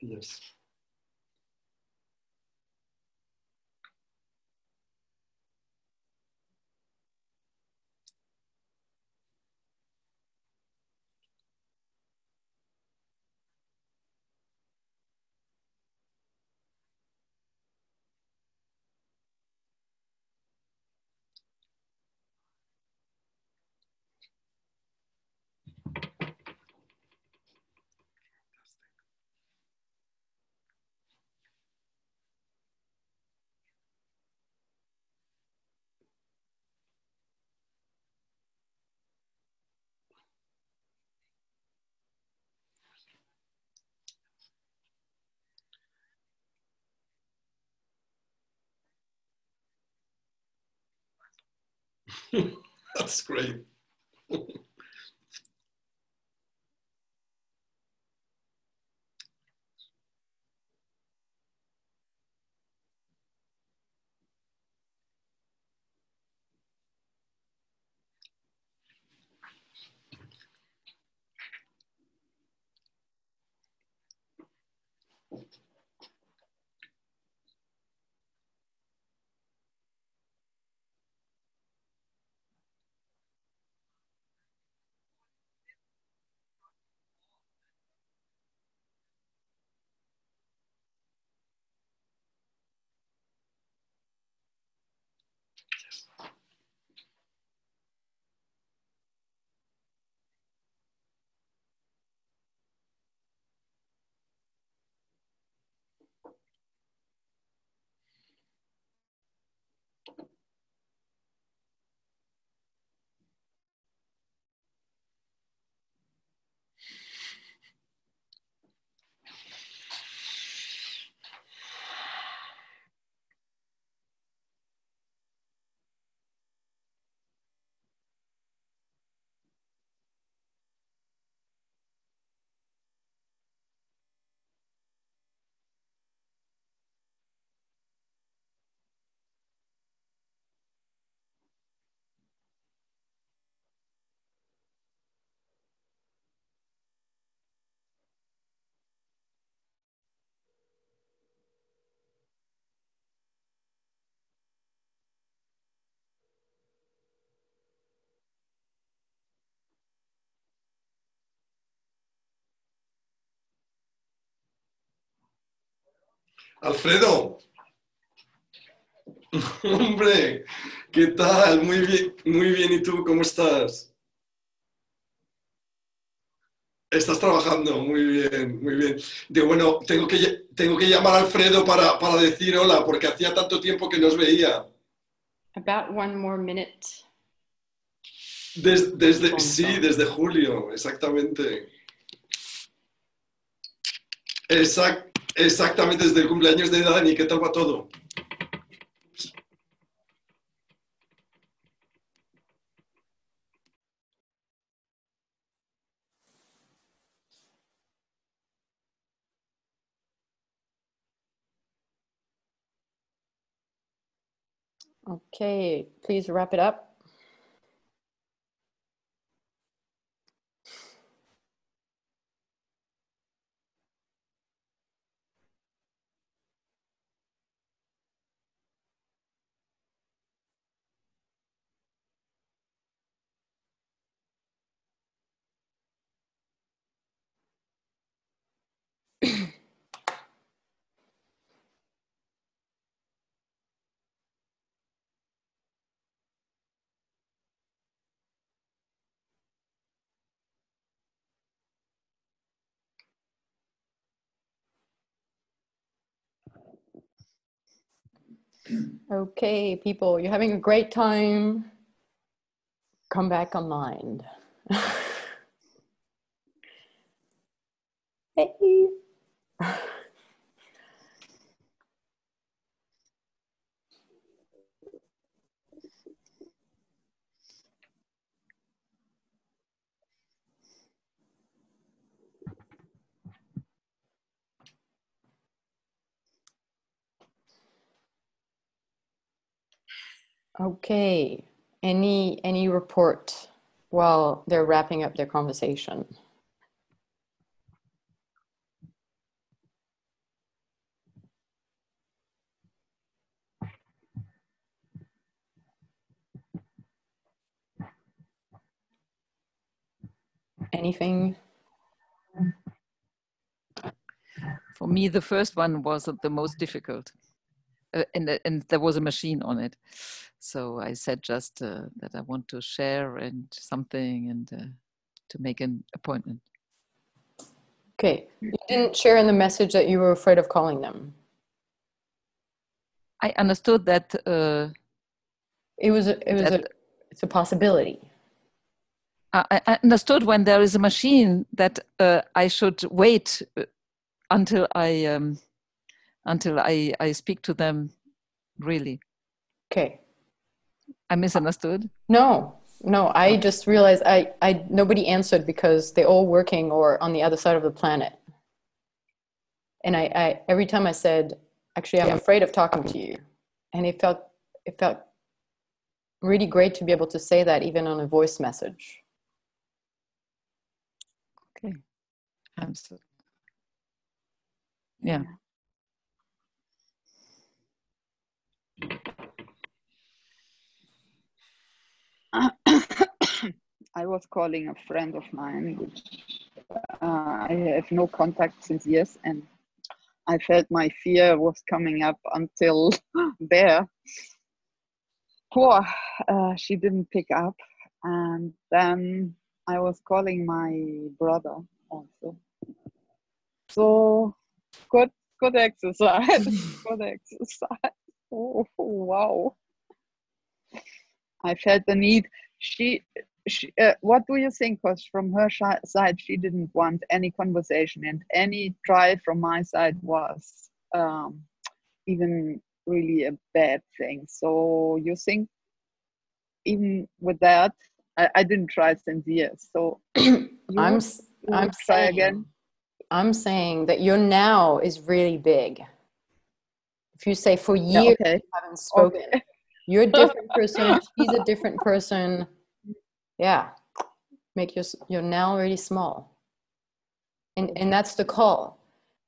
Yes. [laughs] That's great. [laughs] Alfredo. [laughs] Hombre, ¿qué tal? Muy bien, muy bien. ¿Y tú cómo estás? Estás trabajando, muy bien, muy bien. De bueno, tengo que, tengo que llamar a Alfredo para, para decir hola, porque hacía tanto tiempo que nos veía. About one more minute. Des- desde, sí, desde julio, exactamente. Exact, exactamente desde el cumpleaños de Dani. ¿Qué tal va todo? Okay, please wrap it up. Okay, people, you're having a great time. Come back online. [laughs] hey. [laughs] Okay. Any any report while they're wrapping up their conversation? Anything? For me, the first one was the most difficult. Uh, and, uh, and there was a machine on it. So I said just uh, that I want to share and something and uh, to make an appointment. Okay. You didn't share in the message that you were afraid of calling them. I understood that uh, it was a, it was a, it's a possibility. I I understood when there is a machine that uh, I should wait until I um, until I I speak to them really. Okay. I misunderstood. No, no. I just realized I I nobody answered because they're all working or on the other side of the planet. And I, I every time I said, actually, I'm afraid of talking to you, and it felt it felt really great to be able to say that even on a voice message. Okay. I'm so, yeah. [coughs] I was calling a friend of mine, which uh, I have no contact since years, and I felt my fear was coming up until [laughs] there. Poor, uh, she didn't pick up, and then I was calling my brother also. So good, good exercise, [laughs] good [laughs] exercise. Oh [laughs] wow! I felt the need. She she, uh, what do you think? was from her sh- side, she didn't want any conversation, and any try from my side was um, even really a bad thing. So you think, even with that, I, I didn't try since years. So I'm [clears throat] you I'm would try saying, again. I'm saying that your now is really big. If you say for years okay. you haven't spoken, you're a [laughs] different person. she's a different person. Yeah, make your your now really small. And and that's the call.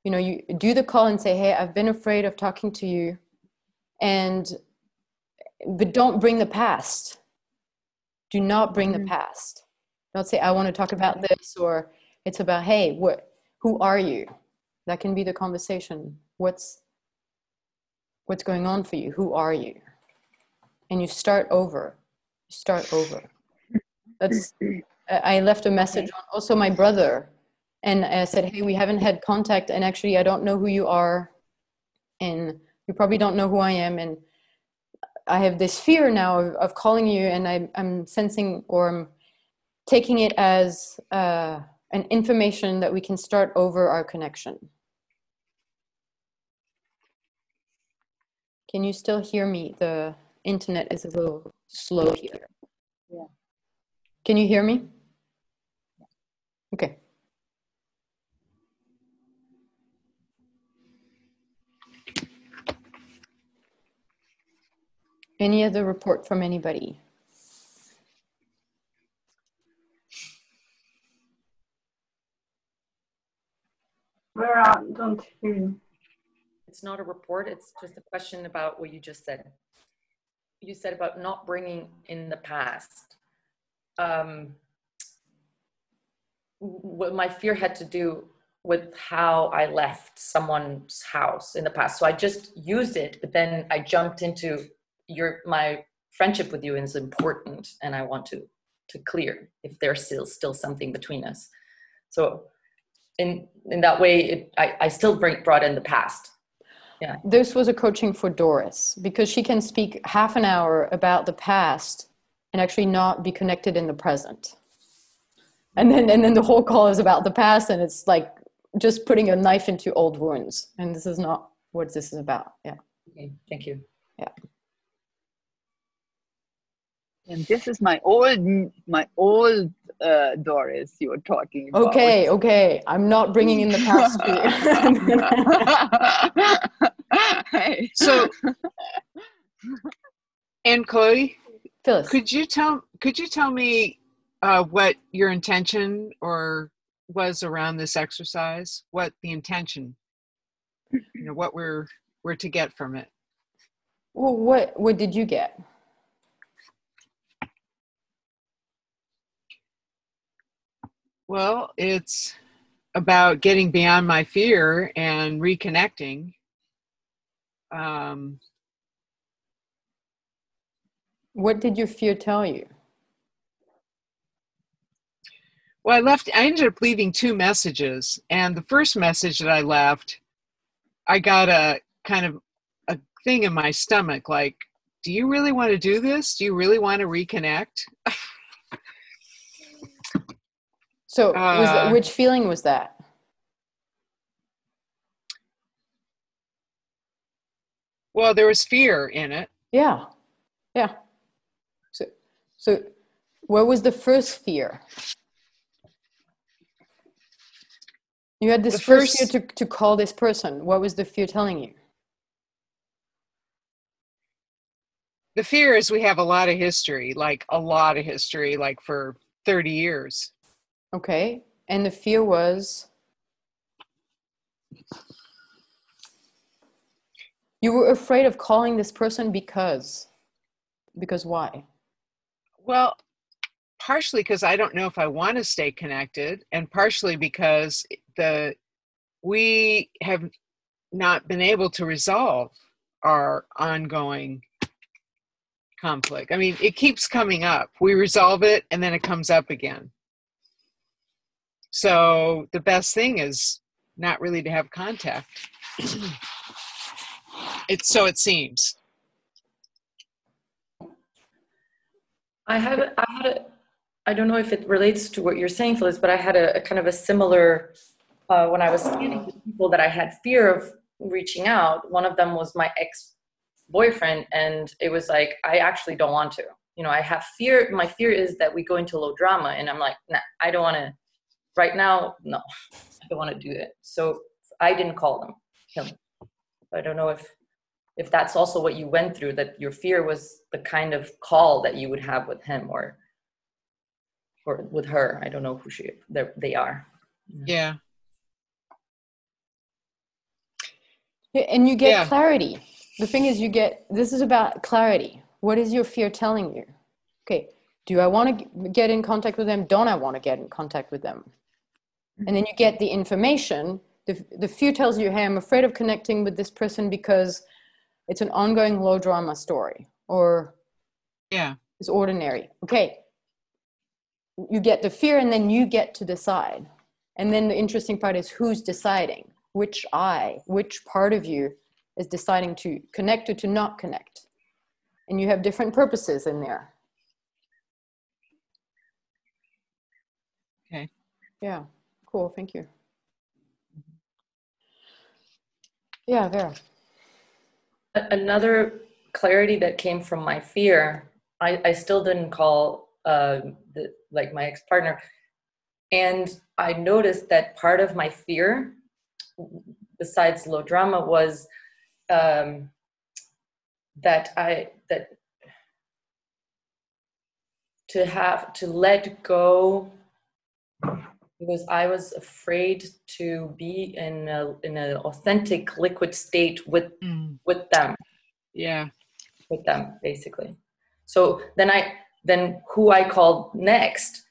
You know, you do the call and say, "Hey, I've been afraid of talking to you," and but don't bring the past. Do not bring the mm-hmm. past. Don't say, "I want to talk about this," or it's about, "Hey, what? Who are you?" That can be the conversation. What's what's going on for you? Who are you? And you start over. You start over. That's. I left a message on also my brother, and I said, "Hey, we haven't had contact, and actually, I don't know who you are, and you probably don't know who I am, and I have this fear now of, of calling you, and I, I'm sensing or I'm taking it as uh, an information that we can start over our connection." Can you still hear me? The internet is a little slow here. Yeah. Can you hear me? Okay. Any other report from anybody? Where I don't hear you. It's not a report, it's just a question about what you just said. You said about not bringing in the past. Um, what my fear had to do with how I left someone's house in the past. So I just used it, but then I jumped into your my friendship with you is important, and I want to to clear if there's still still something between us. So in in that way, it, I I still bring brought in the past. Yeah. This was a coaching for Doris because she can speak half an hour about the past and actually not be connected in the present. And then and then the whole call is about the past and it's like just putting a knife into old wounds. And this is not what this is about. Yeah. Okay, thank you. Yeah. And this is my old, my old uh, Doris you were talking about. Okay, okay. I'm not bringing in the past [laughs] [laughs] So, and Chloe, Phyllis. could you tell could you tell me uh, what your intention or was around this exercise? What the intention, you know, what we're we're to get from it? Well, what what did you get? Well, it's about getting beyond my fear and reconnecting. Um, What did your fear tell you? well, I left. I ended up leaving two messages, and the first message that I left, I got a kind of a thing in my stomach, like, "Do you really want to do this? Do you really want to reconnect?" [laughs] So, was Uh, which feeling was that? Well, there was fear in it. Yeah, yeah. So, so what was the first fear? You had this The first, fear to, to call this person. What was the fear telling you? The fear is we have a lot of history, like a lot of history, like for 30 years. Okay, and the fear was you were afraid of calling this person because because why? Well, partially because I don't know if I want to stay connected, and partially because the we have not been able to resolve our ongoing conflict. I mean, it keeps coming up. We resolve it, and then it comes up again. So the best thing is not really to have contact. [clears throat] it's so it seems. I had I had a I don't know if it relates to what you're saying, Phyllis, but I had a, a kind of a similar uh, when I was scanning people that I had fear of reaching out. One of them was my ex boyfriend, and it was like I actually don't want to. You know, I have fear. My fear is that we go into low drama, and I'm like, nah, I don't want to. Right now, no, [laughs] I don't want to do it. So I didn't call them him. I don't know if if that's also what you went through that your fear was the kind of call that you would have with him or or with her i don't know who she they're- Yeah. Yeah, And you get Yeah. clarity. The thing is, you get this is about clarity. What is your fear telling you? Okay, do I want to get in contact with them? Don't I want to get in contact with them? And then you get the information. The, the fear tells you, hey, I'm afraid of connecting with this person because it's an ongoing low drama story or Yeah. it's ordinary. Okay, you get the fear and then you get to decide. And then the interesting part is who's deciding? Which I, which part of you is deciding to connect or to not connect? And you have different purposes in there. Okay. Yeah, cool. Thank you. Mm-hmm. Yeah, Vera. Another clarity that came from my fear i, I still didn't call uh, the, like my ex-partner. And i noticed that part of my fear besides low drama was um, that i that to have to let go because I was afraid to be in a, in an authentic liquid state with Mm. with them Yeah. with them basically. So then I then who I called next,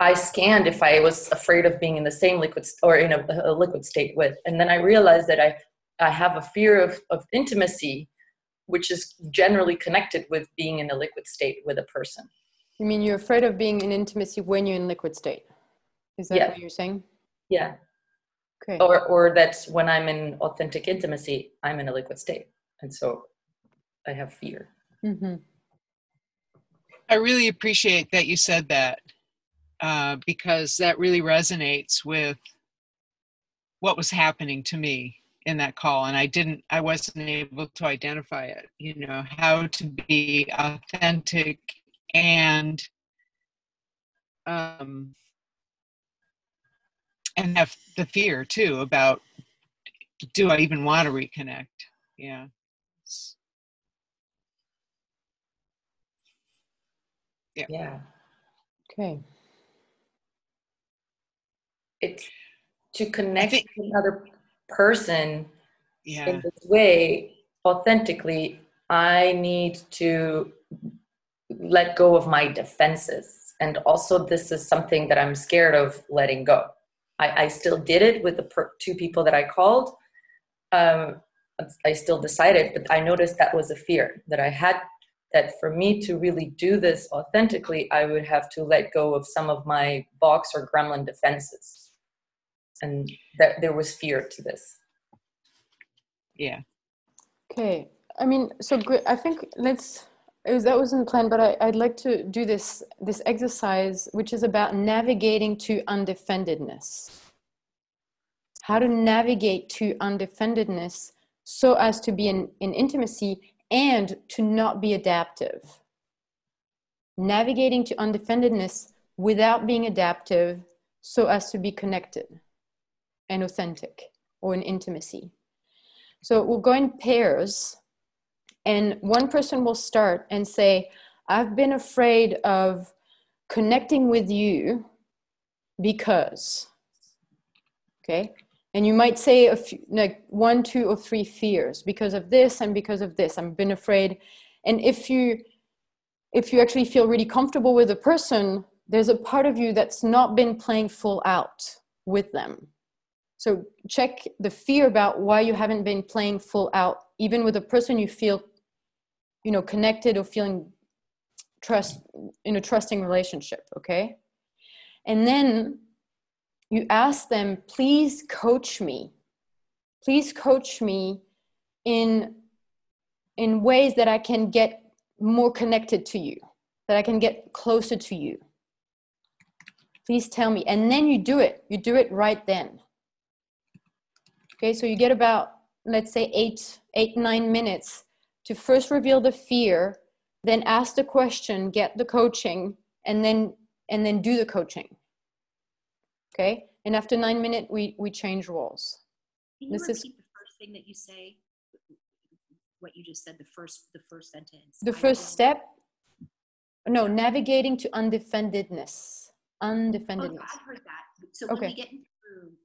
I scanned if I was afraid of being in the same liquid st- or in a, a liquid state with, and then I realized that I I have a fear of of intimacy, which is generally connected with being in a liquid state with a person. You mean you're afraid of being in intimacy when you're in liquid state? Is that Yeah. what you're saying? Yeah. Okay. or or that's when i'm in authentic intimacy i'm in a liquid state and so i have fear hmm I really appreciate that you said that uh, because that really resonates with what was happening to me in that call, and I didn't, I wasn't able to identify it. You know, how to be authentic and um, and have the fear too about do I even want to reconnect? Yeah. Yeah. yeah Okay. it's to connect think- with another person Yeah. in this way authentically i need to let go of my defenses and also this is something that i'm scared of letting go i, I still did it with the per- two people that i called um, i still decided but i noticed that was a fear that i had that for me to really do this authentically i would have to let go of some of my box or gremlin defenses and that there was fear to this Yeah. Okay. I mean, so. I think let's. It was, that wasn't planned, but I, I'd like to do this this exercise, which is about navigating to undefendedness. How to navigate to undefendedness so as to be in, in intimacy and to not be adaptive. Navigating to undefendedness without being adaptive so as to be connected and authentic or in intimacy. So we'll go in pairs, and one person will start and say, I've been afraid of connecting with you because. Okay? And you might say a few, like one, two, or three fears because of this and because of this. I've been afraid. And if you if you actually feel really comfortable with a person, there's a part of you that's not been playing full out with them. So check the fear about why you haven't been playing full out, even with a person you feel, you know, connected or feeling trust in a trusting relationship. Okay, and then you ask them, please coach me. Please coach me in in ways that I can get more connected to you, that I can get closer to you. Please tell me. And then you do it. You do it right then. Okay, so you get about, let's say, eight, eight, nine minutes to first reveal the fear, then ask the question, get the coaching, and then and then do the coaching. Okay, and after nine minutes, we we change roles. Can you This is- the first thing that you say? What you just said, the first, the first sentence. The I first step, no, navigating to undefendedness. Oh, no, Undefendedness. Heard that. So when Okay. we get into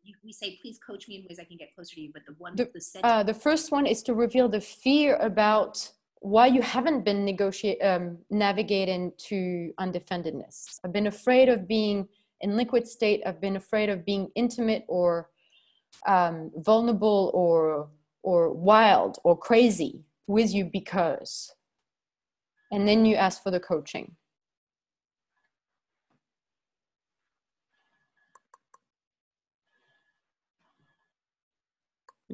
you, we say, please coach me in ways I can get closer to you. But the one, The- the, sentence. Uh, the first one is to reveal the fear about why you haven't been negotiate um, navigating to undefendedness. I've been afraid of being in liquid state. I've been afraid of being intimate or um, vulnerable or or wild or crazy with you because. And then you ask for the coaching.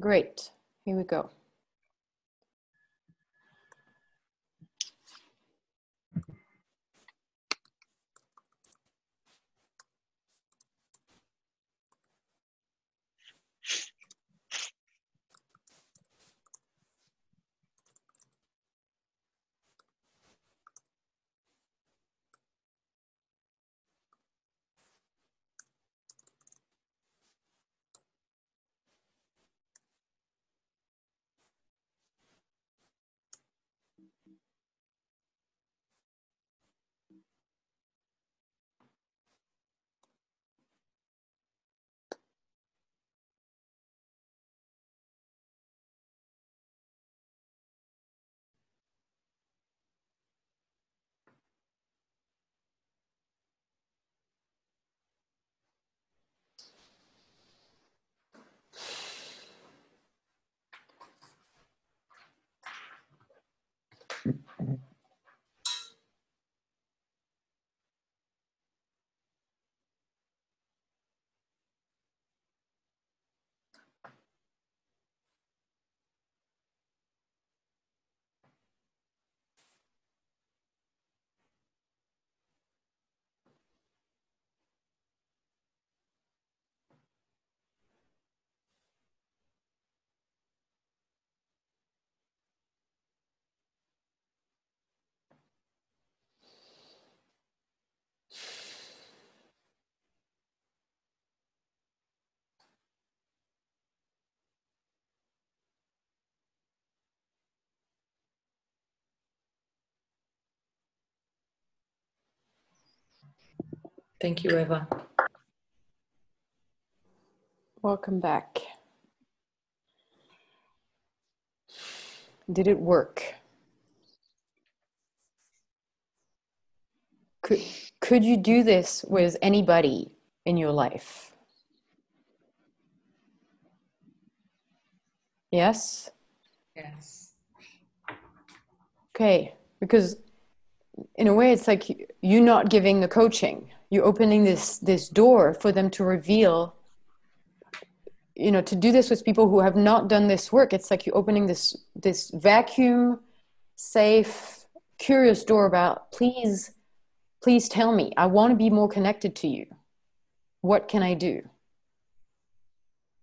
Great. Here we go. Thank you, Eva. Welcome back. Did it work? Could, could you do this with anybody in your life? Yes? Yes. Okay, because in a way it's like you- not giving the coaching. You're opening this this door for them to reveal you know to do this with people who have not done this work. It's like you're opening this this vacuum safe curious door about please please tell me. I want to be more connected to you. What can i do?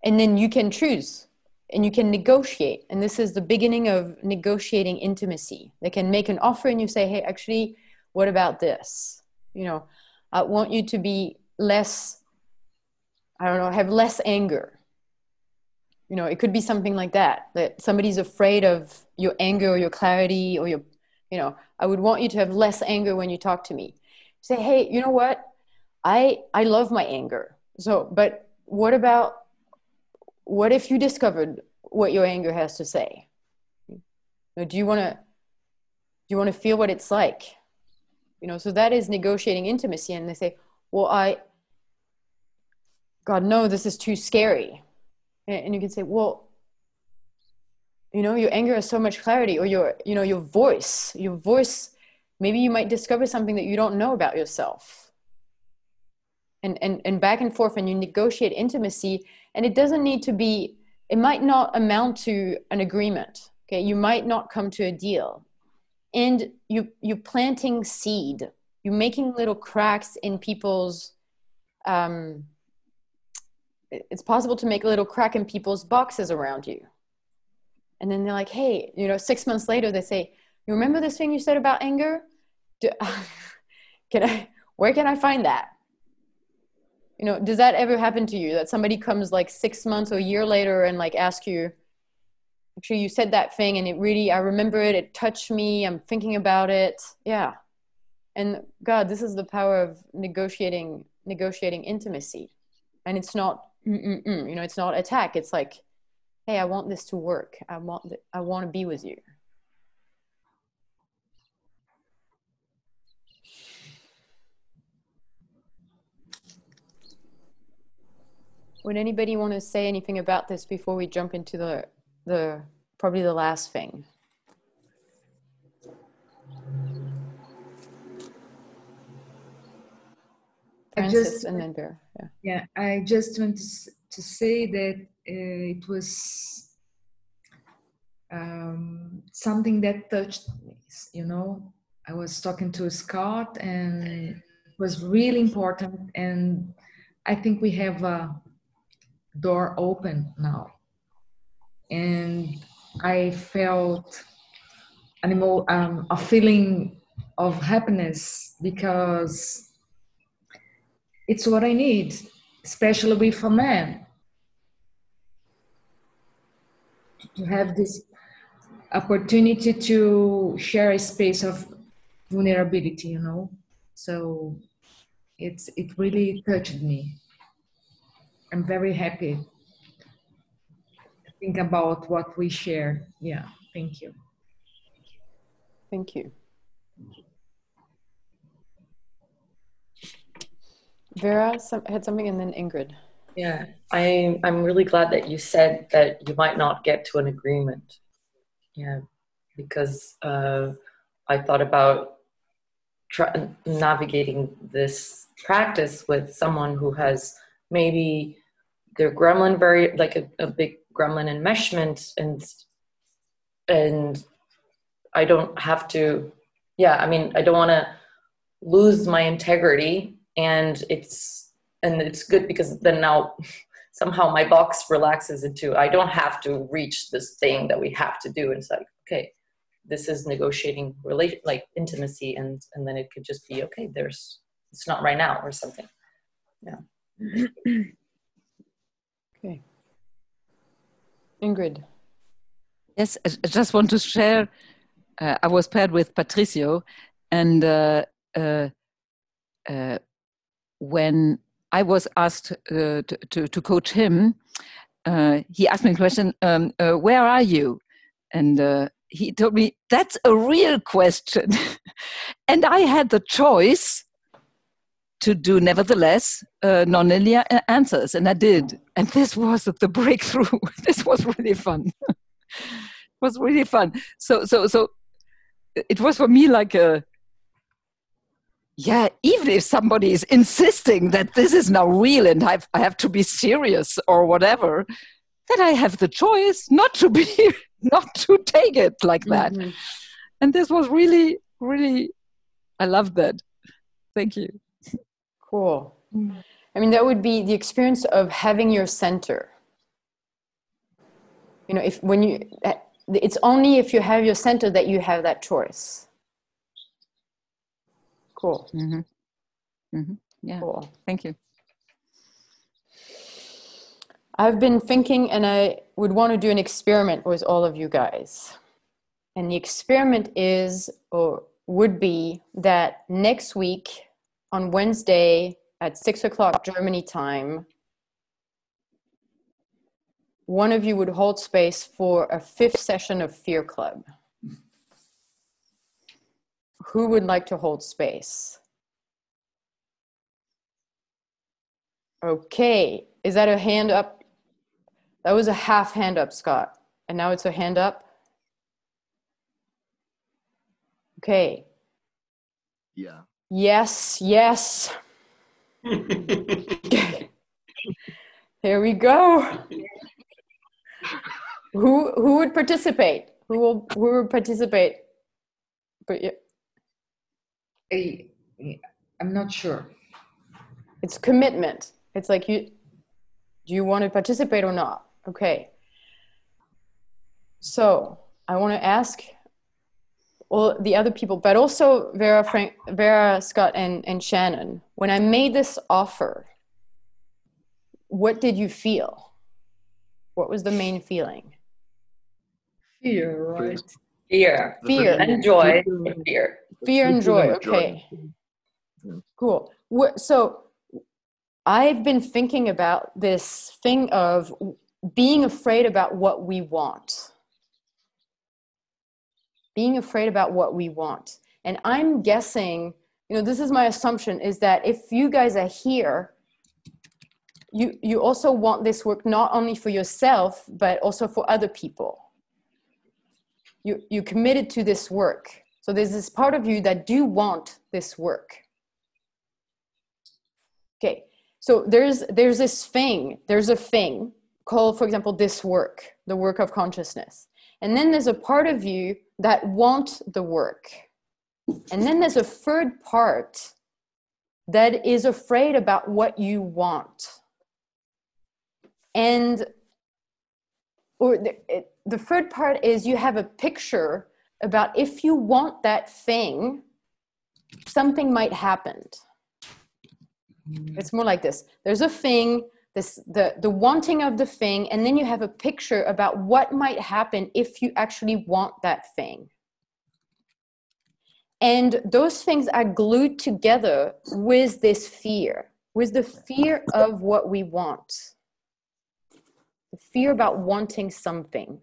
And then you can choose and you can negotiate. And this is the beginning of negotiating intimacy. They can make an offer and you say hey actually what about this? You know i want you to be less i don't know have less anger. You know it could be something like that that somebody's afraid of your anger or your clarity or your you know i would want you to have less anger when you talk to me. Say hey you know what? I i love my anger. So but what about what if you discovered what your anger has to say? Do you want to do you want to feel what it's like you know so that is negotiating intimacy. And they say well i god no this is too scary. And you can say well you know your anger has so much clarity or your you know your voice your voice maybe you might discover something that you don't know about yourself. And and, and back and forth and you negotiate intimacy. And it doesn't need to be it might not amount to an agreement. Okay you might not come to a deal and you you planting seed you're making little cracks in people's um, it's possible to make a little crack in people's boxes around you. And then they're like hey you know six months later they say you remember this thing you said about anger? Do, [laughs] can i where can i find that? You know does that ever happen to you that somebody comes like six months or a year later and like ask you actually you said that thing and it really i remember it it touched me i'm thinking about it. Yeah. And god this is the power of negotiating negotiating intimacy. And it's not you know it's not attack. It's like hey i want this to work. I want th- i want to be with you. Would anybody want to say anything about this before we jump into the the probably the last thing I francis just- and then Vera. yeah Yeah, I just want to, to say that uh, it was um, something that touched me. You know, I was talking to Scott, and it was really important. And I think we have a door open now, and I felt an emo- um, a feeling of happiness because it's what I need, especially with a man. To have this opportunity to share a space of vulnerability, you know. So it's it really touched me. I'm very happy think about what we share. Yeah, thank you. thank you vera some, had something and then ingrid Yeah, I, I'm really glad that you said that you might not get to an agreement. Yeah, because uh, I thought about try, navigating this practice with someone who has maybe their gremlin very like a, a big gremlin enmeshment and and I don't have to yeah I mean I don't want to lose my integrity and it's and it's good because then now [laughs] somehow my box relaxes into I don't have to reach this thing that we have to do. And it's like, okay, this is negotiating relation like intimacy and and then it could just be okay, there's it's not right now or something. Yeah. [clears throat] okay ingrid Yes, I just want to share. Uh, I was paired with Patricio, and uh, uh, uh, when I was asked uh, to, to, to coach him, uh, he asked me a question, um, Where are you? And he told me, That's a real question. [laughs] and I had the choice to do, nevertheless, uh, nonlinear answers. And I did. And this was the breakthrough. [laughs] this was really fun. [laughs] it was really fun. So, so, so it was for me like a, yeah, even if somebody is insisting that this is now real and I've, I have to be serious or whatever, then I have the choice not to be, [laughs] not to take it like that. Mm-hmm. And this was really, really, I love that. Thank you. Cool. I mean, that would be the experience of having your center. You know, if when you, it's only if you have your center that you have that choice. Cool. Mm-hmm. Mm-hmm. Yeah. Cool. Thank you. I've been thinking, and I would want to do an experiment with all of you guys. And the experiment is, or would be, that next week on Wednesday at six o'clock Germany time, one of you would hold space for a fifth session of Fear Club. Who would like to hold space? Okay, is that a hand up? That was a half hand up, Scott. And now it's a hand up? Okay. Yeah. Yes, yes. Here we go. Who who would participate? Who will who would participate? But yeah, I, I'm not sure. it's commitment. It's like you do you want to participate or not? Okay. So I want to ask all the other people, but also Vera, Frank, Vera, Scott, and, and Shannon. When I made this offer, what did you feel? What was the main feeling? Fear, right? Fear. Fear. And joy. and Fear. Fear and joy. Feeling of. Okay. Cool. So I've been thinking about this thing of being afraid about what we want. Being afraid about what we want. And I'm guessing, you know, this is my assumption is that if you guys are here, you, you also want this work not only for yourself, but also for other people. You, you committed to this work. So there's this part of you that do want this work. Okay, so there's there's this thing, there's a thing called, for example, this work, the work of consciousness. And then there's a part of you that want the work. And then there's a third part that is afraid about what you want. And or the, it, the third part is you have a picture about if you want that thing, something might happen. Mm-hmm. It's more like this. There's a thing, this the the wanting of the thing, and then you have a picture about what might happen if you actually want that thing. And those things are glued together with this fear, with the fear of what we want. The fear about wanting something.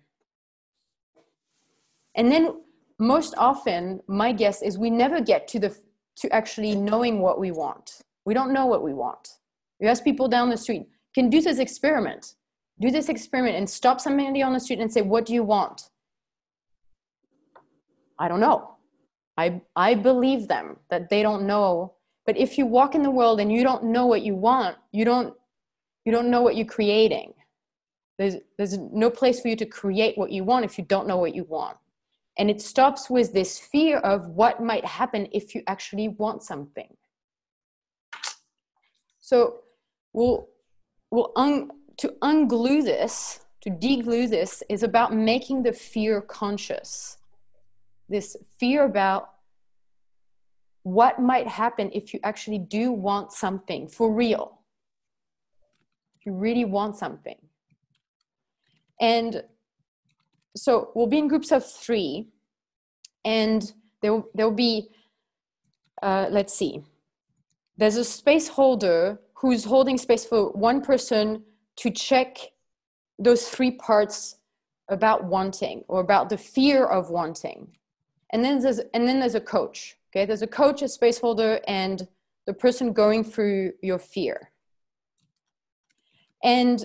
And then most often, my guess is we never get to the to actually knowing what we want. We don't know what we want. You ask people down the street, can do this experiment. Do this experiment and stop somebody on the street and say, What do you want? I don't know. I, I believe them that they don't know. But if you walk in the world and you don't know what you want, you don't, you don't know what you're creating. There's, there's no place for you to create what you want if you don't know what you want. And it stops with this fear of what might happen if you actually want something. So we'll, we'll un, to unglue this, to deglue this, is about making the fear conscious. This fear about what might happen if you actually do want something for real. If you really want something. And so we'll be in groups of three, and there will, there will be, uh, let's see, there's a space holder who's holding space for one person to check those three parts about wanting or about the fear of wanting. And then there's and then there's a coach okay? There's a coach a space holder and the person going through your fear. And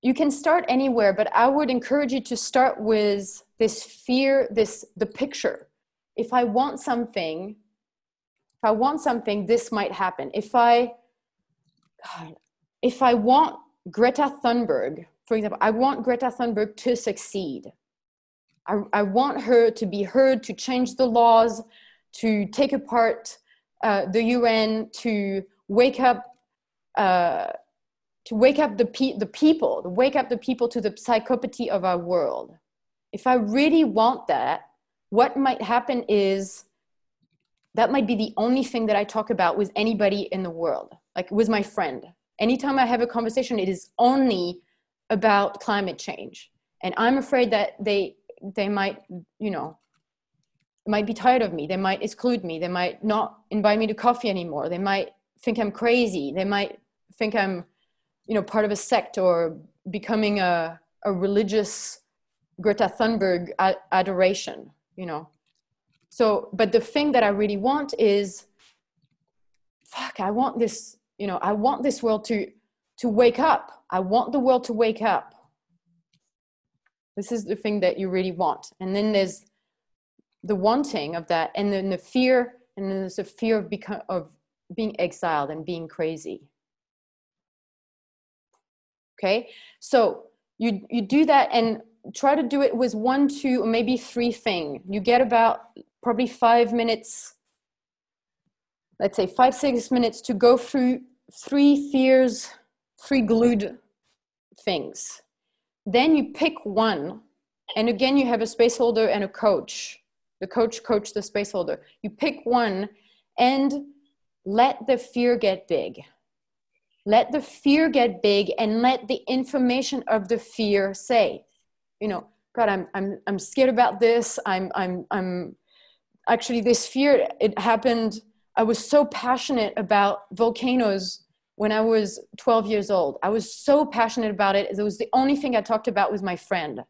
you can start anywhere but i would encourage you to start with this fear this the picture. If i want something if i want something this might happen. If i if i want greta thunberg for example i want greta thunberg to succeed I, I want her to be heard to change the laws to take apart uh, the un to wake up uh, to wake up the, pe- the people, to wake up the people to the psychopathy of our world. If I really want that, what might happen is that might be the only thing that I talk about with anybody in the world, like with my friend. Anytime I have a conversation, it is only about climate change. And I'm afraid that they, they might, you know, might be tired of me. They might exclude me. They might not invite me to coffee anymore. They might think I'm crazy. They might think I'm you know part of a sect or becoming a, a religious greta thunberg adoration you know so but the thing that i really want is fuck i want this you know i want this world to to wake up. I want the world to wake up. This is the thing that you really want. And then there's the wanting of that and then the fear and then there's the fear of become of being exiled and being crazy. Okay? So you you do that and try to do it with one two or maybe three thing. You get about probably five minutes let's say five six minutes to go through three fears three glued things. Then you pick one and again you have a space holder and a coach. The coach coach the space holder. You pick one and let the fear get big. Let the fear get big and let the information of the fear say you know god i'm i'm i'm scared about this. I'm i'm i'm actually this fear it happened i was so passionate about volcanoes when i was 12 years old. I was so passionate about it. It was the only thing i talked about with my friend.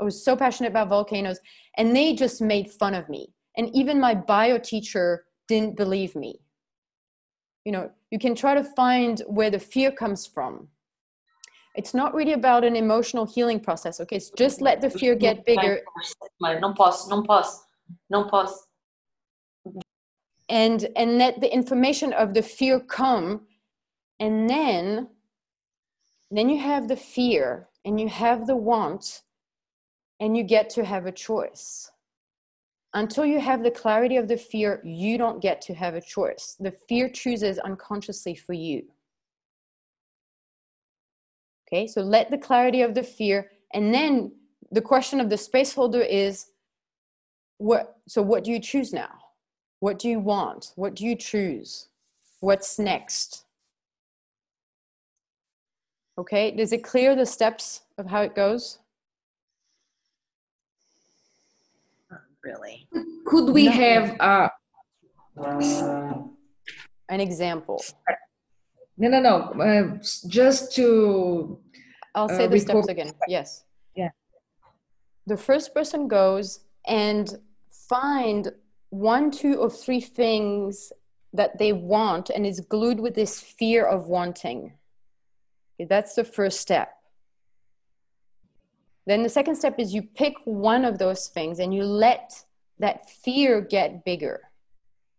I was so passionate about volcanoes and they just made fun of me. And even my bio teacher didn't believe me. You know you can try to find where the fear comes from. It's not really about an emotional healing process okay? It's just let the fear get bigger. não posso não posso não posso and and let the information of the fear come and then then you have the fear and you have the want and you get to have a choice until you have the clarity of the fear, you don't get to have a choice. The fear chooses unconsciously for you. Okay, so let the clarity of the fear, and then the question of the space holder is what so what do you choose now? What do you want? What do you choose? What's next? Okay, is it clear the steps of how it goes? really. Could we no. have uh, an example? No, no, no. Uh, just to. I'll say uh, the steps again. Yes. Yeah. The first person goes and find one, two, or three things that they want and is glued with this fear of wanting. Okay, that's the first step. Then the second step is you pick one of those things and you let that fear get bigger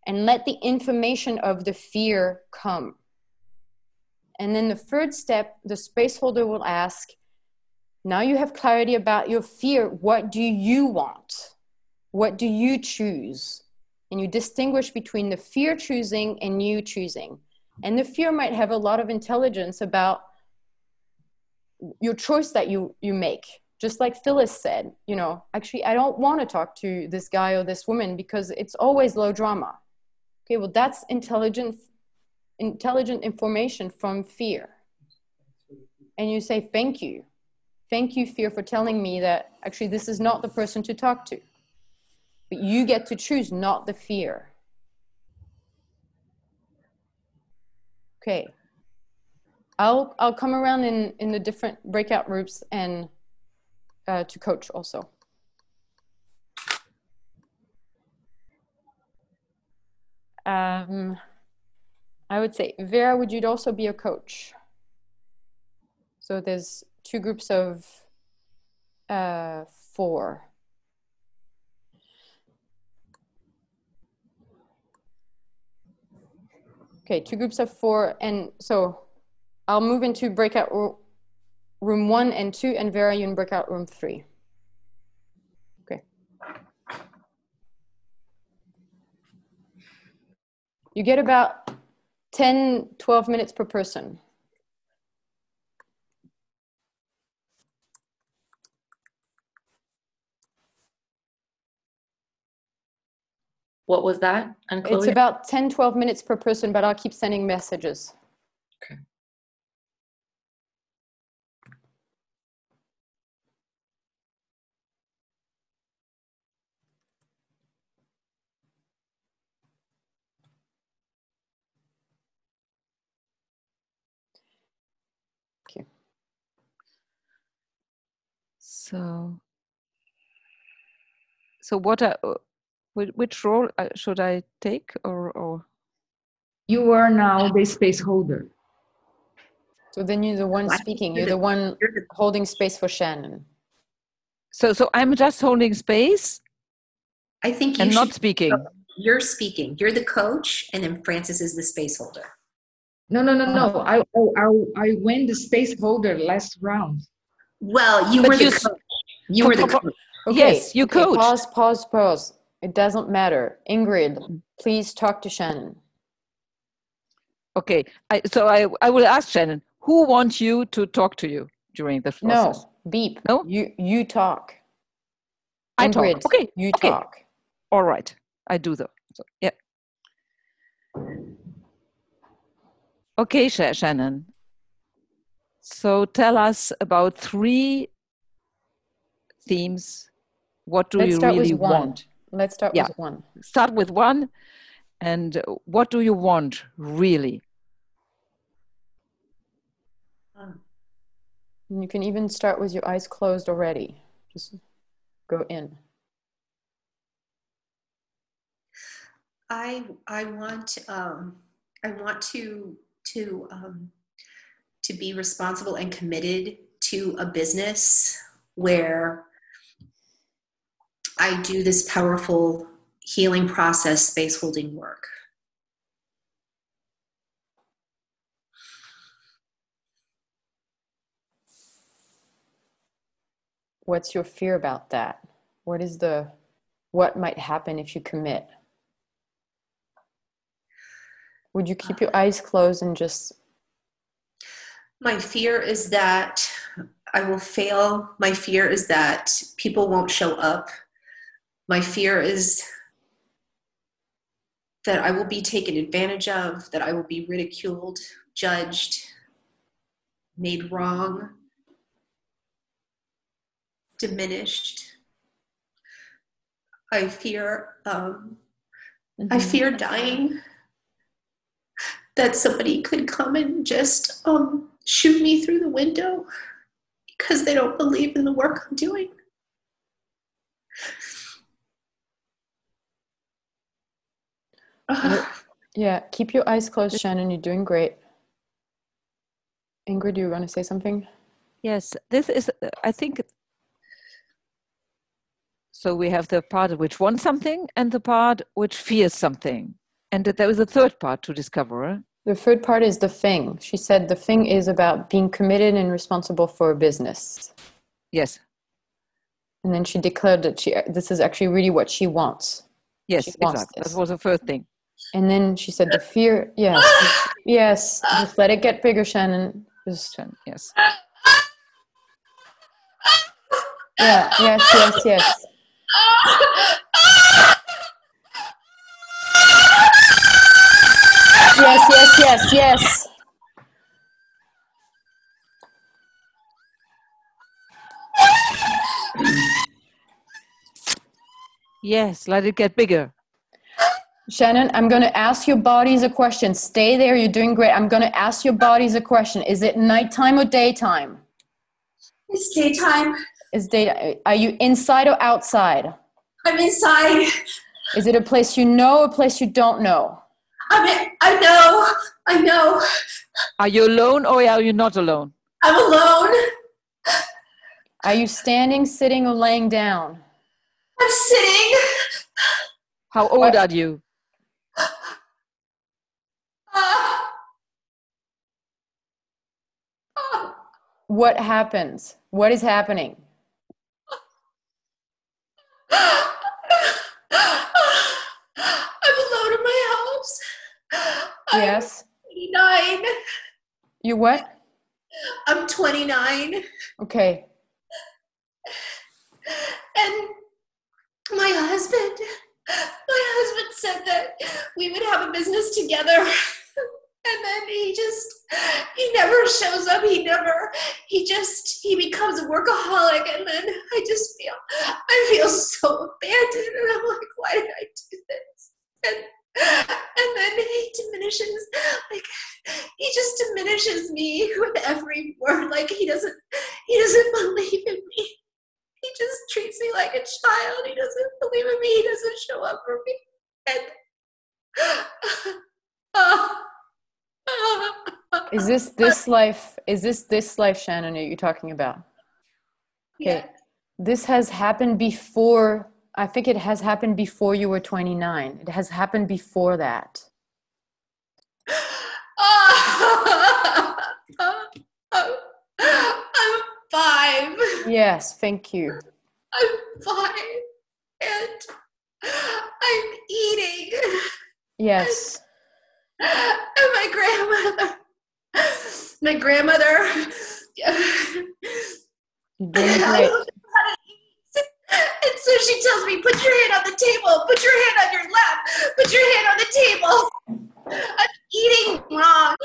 and let the information of the fear come. And then the third step, the space holder will ask, now you have clarity about your fear. What do you want? What do you choose? And you distinguish between the fear choosing and you choosing. And the fear might have a lot of intelligence about your choice that you, you make just like Phyllis said, you know, actually, I don't want to talk to this guy or this woman because it's always low drama. Okay, well, that's intelligent, intelligent information from fear. And you say, thank you. Thank you, fear, for telling me that actually this is not the person to talk to. But you get to choose, not the fear. Okay. I'll I'll come around in in the different breakout groups and uh, to coach also. Um, I would say Vera, would you also be a coach? So there's two groups of uh, four. Okay, two groups of four. And so I'll move into breakout room one and two, and Vera, you in breakout room three. Okay. You get about 10, 12 minutes per person. What was that? And It's about 10, 12 minutes per person, but I'll keep sending messages. Okay. Okay. So, so what? I, uh, whi- which role uh, should I take, or, or You are now the space holder. So then you're the one speaking, you're you're the- the one holding space for Shannon. so? So I'm just holding space I think you and not should- speaking. You're speaking. You're the coach, and then Francis is the space holder. No, no, no, no. I, I, I went the space holder last round. Well, you But were the you s- coach. You were the for- coach. Yes, you okay, coach. Pause, pause, pause. It doesn't matter. Ingrid, please talk to Shannon. Okay, I, so I I will ask Shannon. Who wants you to talk to you during the process? No, beep. No? You you talk. I talk. Ingrid, Okay, You okay. talk. All right, I do though. So, yeah. Okay, Sha- Shannon. So tell us about three themes. What do Let's you really want? Let's start Yeah. with one. Start with one, and what do you want really? Um, And you can even start with your eyes closed already. Just go in. I I want um, I want to to um, to be responsible and committed to a business where I do this powerful healing process, space holding work. What's your fear about that? What is the what might happen if you commit? Would you keep your uh, eyes closed and just My fear is that I will fail. My fear is that people won't show up. My fear is that I will be taken advantage of, that I will be ridiculed, judged, made wrong, diminished. I fear um, I Mhm. fear dying. That somebody could come and just um, shoot me through the window because they don't believe in the work I'm doing. [laughs] Yeah, keep your eyes closed, Shannon. You're doing great. Ingrid, do you want to say something? Yes, this is, I think. So we have the part which wants something and the part which fears something. And there is a third part to discover. The third part is the thing. She said the thing is about being committed and responsible for a business. Yes, And then she declared that she this is actually really what she wants. yes, She wants exactly. this. That was the first thing. And then she said the fear, yes, yes, just let it get bigger, Shannon. Just Yes. yeah, yes, yes, yes. Yes, yes, yes, yes. Yes, let it get bigger. Shannon, I'm going to ask your bodies a question. Stay there. You're doing great. I'm going to ask your bodies a question. Is it nighttime or daytime? It's daytime. Is day? Are you inside or outside? I'm inside. Is it a place you know or a place you don't know? I'm in, I know. I know. Are you alone or are you not alone? I'm alone. Are you standing, sitting, or laying down? I'm sitting. How old are you? Ah. Ah. What happens? What is happening? I'm alone in my house. Yes. I'm 29. You what? I'm 29. Okay. And my husband, my husband said that we would have a business together. And then he just, he never shows up. He never, he just, he becomes a workaholic. And then I just feel, I feel so abandoned. And I'm like, why did I do this? And, and then he diminishes, like, he just diminishes me with every word. Like, he doesn't, he doesn't believe in me. He just treats me like a child. He doesn't believe in me. He doesn't show up for me. And, Is this um, this life? Is this this life, Shannon? Are you talking about? yeah. This has happened before. I think it has happened before you were 29. It has happened before that. [laughs] I'm five. Yes, thank you. I'm five. And I'm eating. Yes. And my grandmother, [laughs] my grandmother, You're [laughs] doing I great. don't know how to eat. And so she tells me, put your hand on the table, put your hand on your lap, put your hand on the table. [laughs] I'm eating wrong.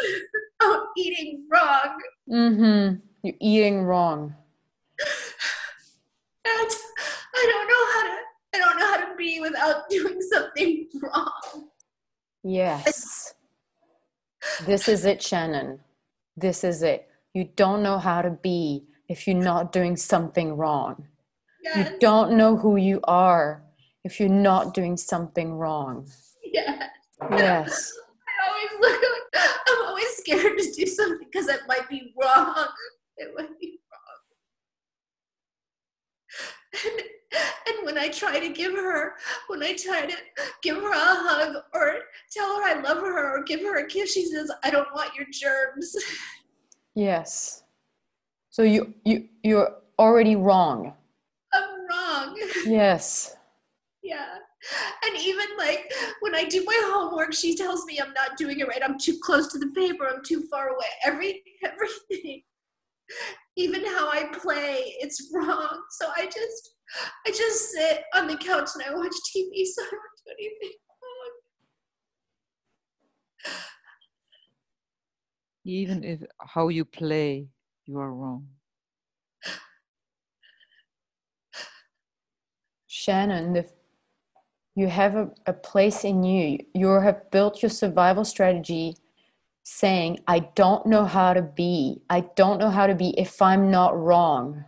I'm eating wrong. Mm-hmm. You're eating wrong. And I don't know how to I don't know how to be without doing something wrong. Yes. This is it, Shannon. This is it. You don't know how to be if you're not doing something wrong. You don't know who you are if you're not doing something wrong. yes. Yes. I always look like I'm always scared to do something because it might be wrong. It might be wrong. And, when I try to give her, when I try to give her a hug or tell her I love her or give her a kiss, she says, I don't want your germs. [laughs] Yes. So you you you're already wrong. I'm wrong. [laughs] Yes. Yeah. And even like when I do my homework, she tells me I'm not doing it right. I'm too close to the paper. I'm too far away. Every [laughs] everything. Even how I play, it's wrong. So I just I just sit on the couch and I watch TV [laughs] so I don't do anything wrong. Even if how you play, you are wrong. Shannon, the, you have a, a place in you. You have built your survival strategy saying, I don't know how to be. I don't know how to be if I'm not wrong.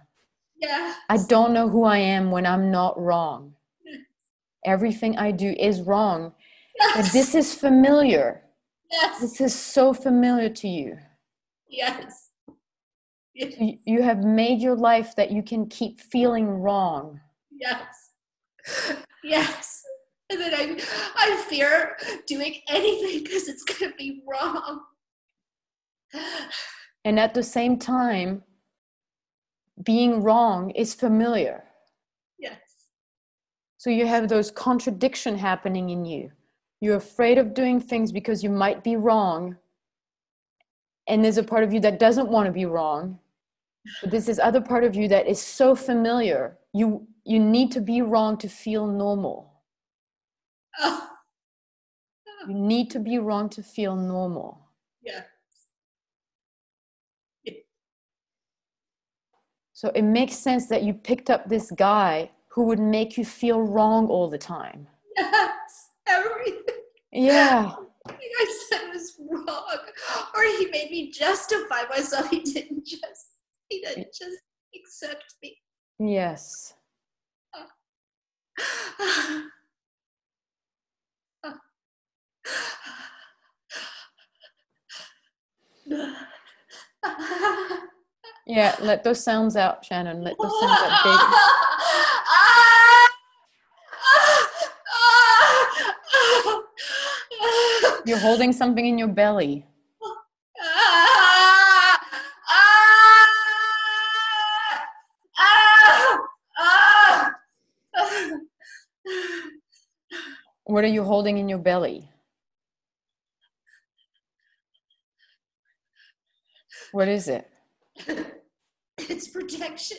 Yeah. I don't know who I am when I'm not wrong. Everything I do is wrong. But this is familiar. yes. This is so familiar to you. Yes. Yes. You you have made your life that you can keep feeling wrong. Yes. Yes. And then I I fear doing anything because it's gonna be wrong. And at the same time, being wrong is familiar. Yes. So you have those contradiction happening in you. You're afraid of doing things because you might be wrong. And there's a part of you that doesn't want to be wrong. But there's this other part of you that is so familiar. You you need to be wrong to feel normal. Oh, [laughs] You need to be wrong to feel normal. yeah. So it makes sense that you picked up this guy who would make you feel wrong all the time. Yes. Everything. Yeah. Everything I said was wrong, or he made me justify myself. He didn't just. He didn't just accept me. Yes. [laughs] Yeah, let those sounds out, Shannon. Let those sounds out big. You're holding something in your belly. What are you holding in your belly? What is it? It's protection.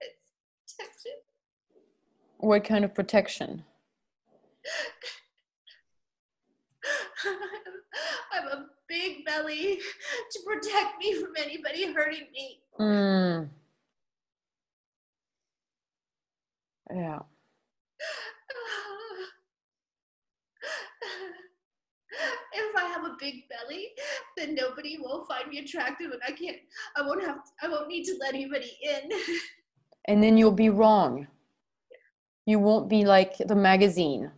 It's protection. What kind of protection? [laughs] I'm a big belly to protect me from anybody hurting me. Mm. Yeah. If I have a big belly, then nobody will find me attractive, and I can't. I won't have. I won't need to let anybody in. And then you'll be wrong. You won't be like the magazine.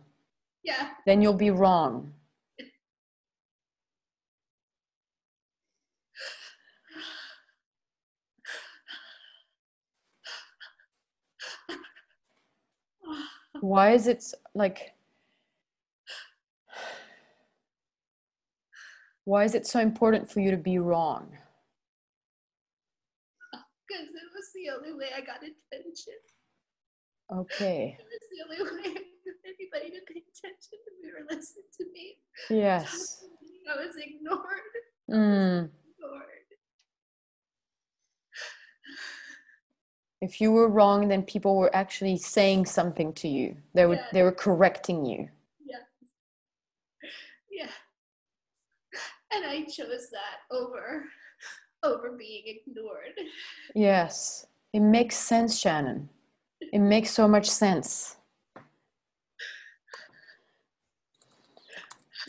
yeah. Then you'll be wrong. [sighs] Why is it like why is it so important for you to be wrong? Because it was the only way I got attention. Okay. It was the only way I got anybody to pay attention to me or listen to me. Yes. I was ignored. Mm. Ignored. If you were wrong, then people were actually saying something to you. They were Yeah. they were correcting you. Yeah. Yeah. And I chose that over over being ignored. Yes. It makes sense, Shannon. It makes so much sense.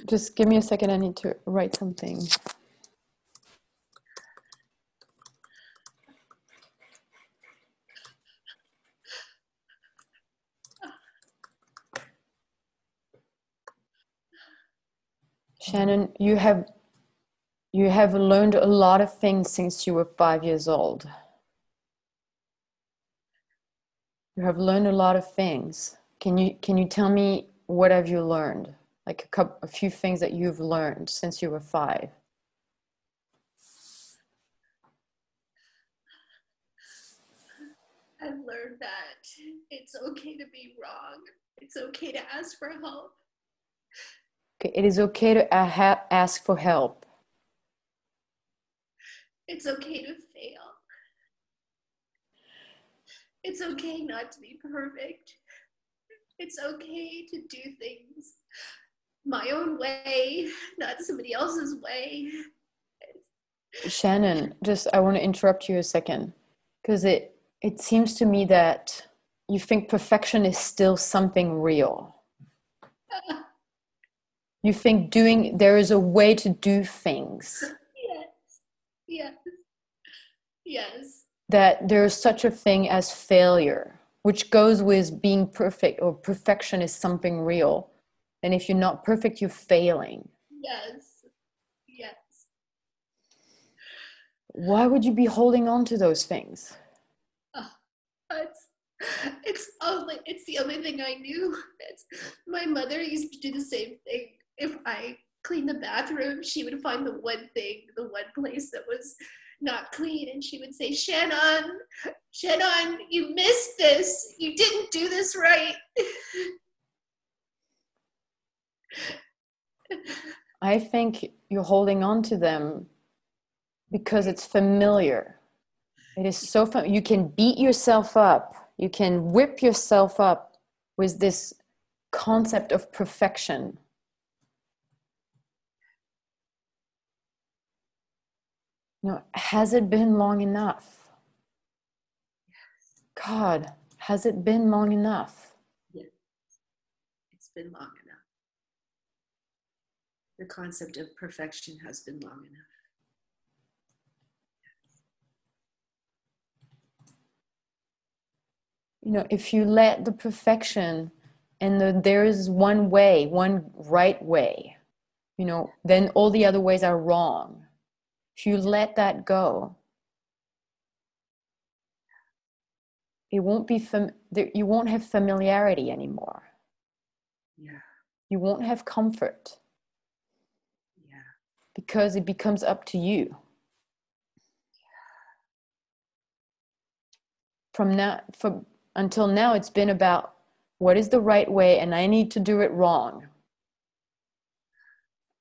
Just give me a second. I need to write something. Shannon, you have you have learned a lot of things since you were five years old. You have learned a lot of things. Can you can you tell me what have you learned? Like a couple, a few things that you've learned since you were five. I've learned that it's okay to be wrong. It's okay to ask for help. Okay, it is okay to ask for help. It's okay to fail. It's okay not to be perfect. It's okay to do things my own way, not somebody else's way. Shannon, just I want to interrupt you a second because it it seems to me that you think perfection is still something real. [laughs] You think doing there is a way to do things Yes. Yes. Yes. that there is such a thing as failure, which goes with being perfect or perfection is something real. And if you're not perfect, you're failing. Yes. Yes. Why would you be holding on to those things? Ah, it's it's only it's the only thing I knew. It's, my mother used to do the same thing. If I cleaned the bathroom, she would find the one thing, the one place that was not clean, and she would say, "Shannon, Shannon, you missed this. You didn't do this right." [laughs] I think you're holding on to them because it's familiar. It is so fun. You can beat yourself up. You can whip yourself up with this concept of perfection. No, has it been long enough? God, has it been long enough? It's been long enough. The concept of perfection has been long enough. You know, if you let the perfection and the, there is one way, one right way, you know, then all the other ways are wrong. If you let that go, it won't be fam- you won't have familiarity anymore. Yeah, You won't have comfort yeah, because it becomes up to you. From now, from until now, it's been about what is the right way, and I need to do it wrong.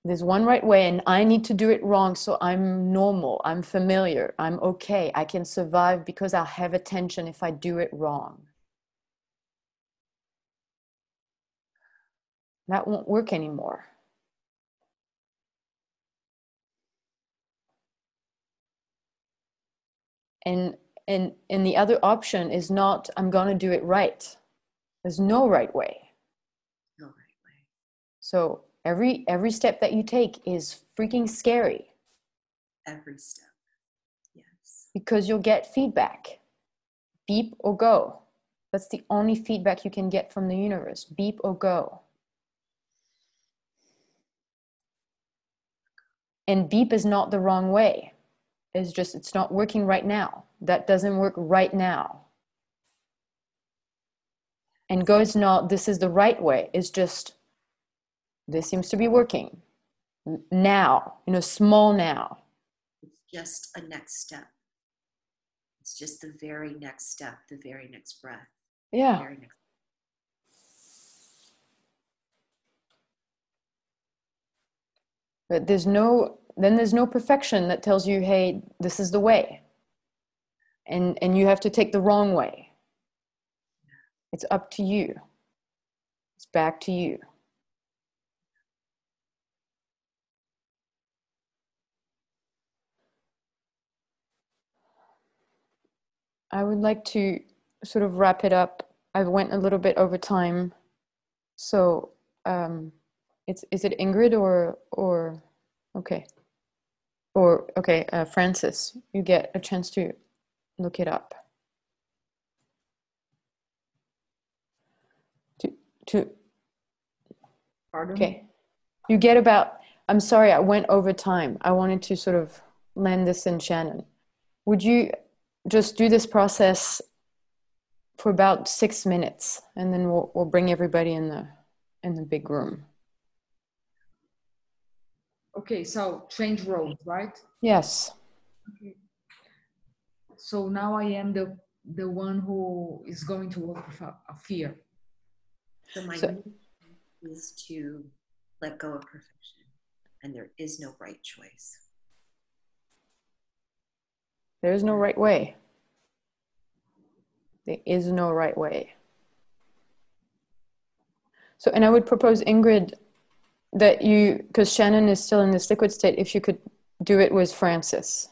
There's one right way, and I need to do it wrong, so I'm normal, I'm familiar, I'm okay, I can survive because I'll have attention if I do it wrong. That won't work anymore. And and and the other option is not I'm gonna do it right. There's no right way. no right way. So every every step that you take is freaking scary Every step. Yes. because you'll get feedback. Beep or go. That's the only feedback you can get from the universe. Beep or go. And beep is not the wrong way. It's just it's not working right now. That doesn't work right now. And go is not this is the right way. It's just this seems to be working now, you know, small now. It's just a next step. It's just the very next step, the very next breath, Yeah. next. But there's no then there's no perfection that tells you, hey, this is the way. And and you have to take the wrong way. It's up to you. It's back to you. I would like to sort of wrap it up. I went a little bit over time. So um, it's is it Ingrid or or okay or okay uh, Francis? You get a chance to look it up. To to Pardon? okay, you get about. I'm sorry, I went over time. I wanted to sort of land this in Shannon. Would you just do this process for about six minutes, and then we'll we'll bring everybody in the in the big room. Okay, so change roles, right? Yes. okay So now I am the the one who is going to work with a, a fear. So my So- need is to let go of perfection, and there is no right choice. There is no right way. There is no right way. So, and I would propose, Ingrid, that you, because Shannon is still in this liquid state, if you could do it with Francis.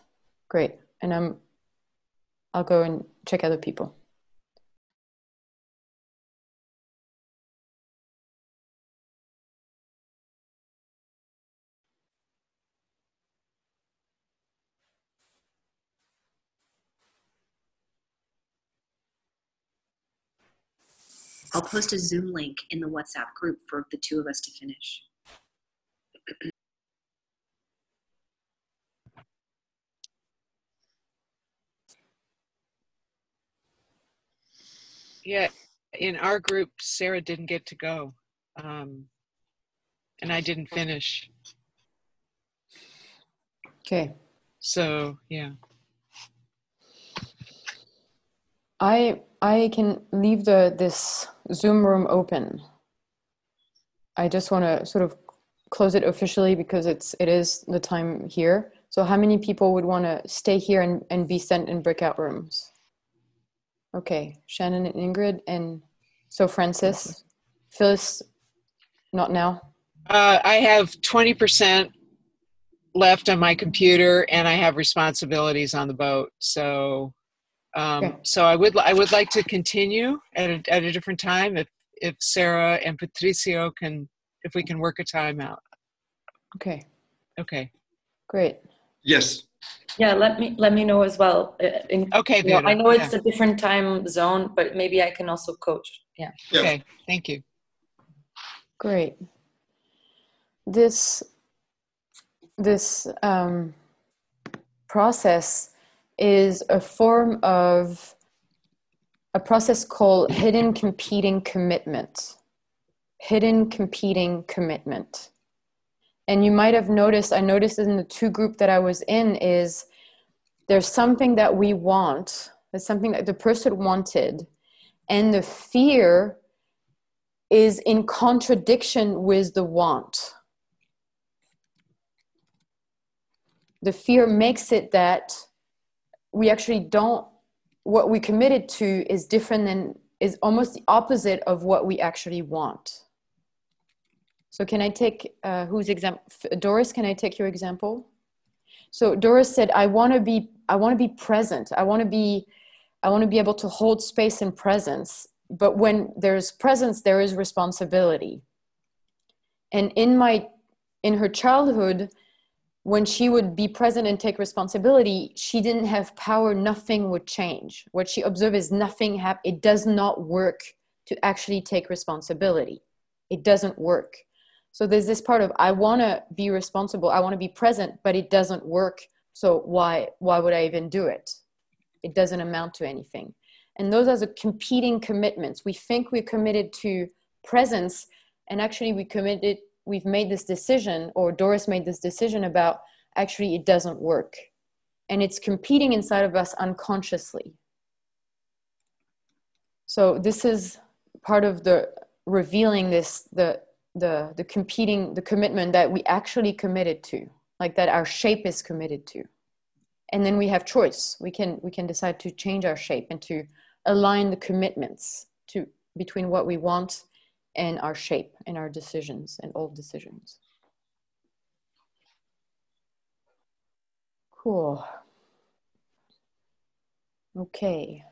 Great. And I'm, I'll go and check other people. I'll post a Zoom link in the WhatsApp group for the two of us to finish. Yeah, in our group, Sarah didn't get to go. Um, and I didn't finish. Okay. So, yeah. I I can leave the this Zoom room open. I just want to sort of close it officially because it's it is the time here. So how many people would want to stay here and, and be sent in breakout rooms? Okay, Shannon and Ingrid and so Francis, Phyllis, not now. Uh, I have 20% left on my computer and I have responsibilities on the boat. So, um, Okay. so I would, I would like to continue at a, at a different time if, if Sarah and Patricio can, if we can work a time out. Okay, Okay. great. Yes. Yeah, let me let me know as well. Uh, in- Okay, you know, I know it's yeah. a different time zone, but maybe I can also coach. Yeah. Yeah. Okay. Thank you. Great. This this um, process is a form of a process called hidden competing commitment. Hidden competing commitment. And you might have noticed, I noticed in the two group that I was in is there's something that we want, there's something that the person wanted, and the fear is in contradiction with the want. The fear makes it that we actually don't, what we committed to is different than, is almost the opposite of what we actually want. So, can I take uh, whose example? Doris, can I take your example? So, Doris said, I want to be, I want to be present. I want to be, I want to be able to hold space and presence but when there's presence there is responsibility and in my in her childhood when she would be present and take responsibility she didn't have power nothing would change. What she observed is nothing it does not work to actually take responsibility. It doesn't work. So there's this part of i want to be responsible i want to be present but it doesn't work. So why why would i even do it? It doesn't amount to anything. And those are the competing commitments. We think we're committed to presence and actually we committed we've made this decision or doris made this decision about actually it doesn't work. And it's competing inside of us unconsciously. So this is part of the revealing this the the the competing the commitment that we actually committed to like that our shape is committed to. And then we have choice. We can we can decide to change our shape and to align the commitments to between what we want and our shape and our decisions and old decisions. Cool. Okay.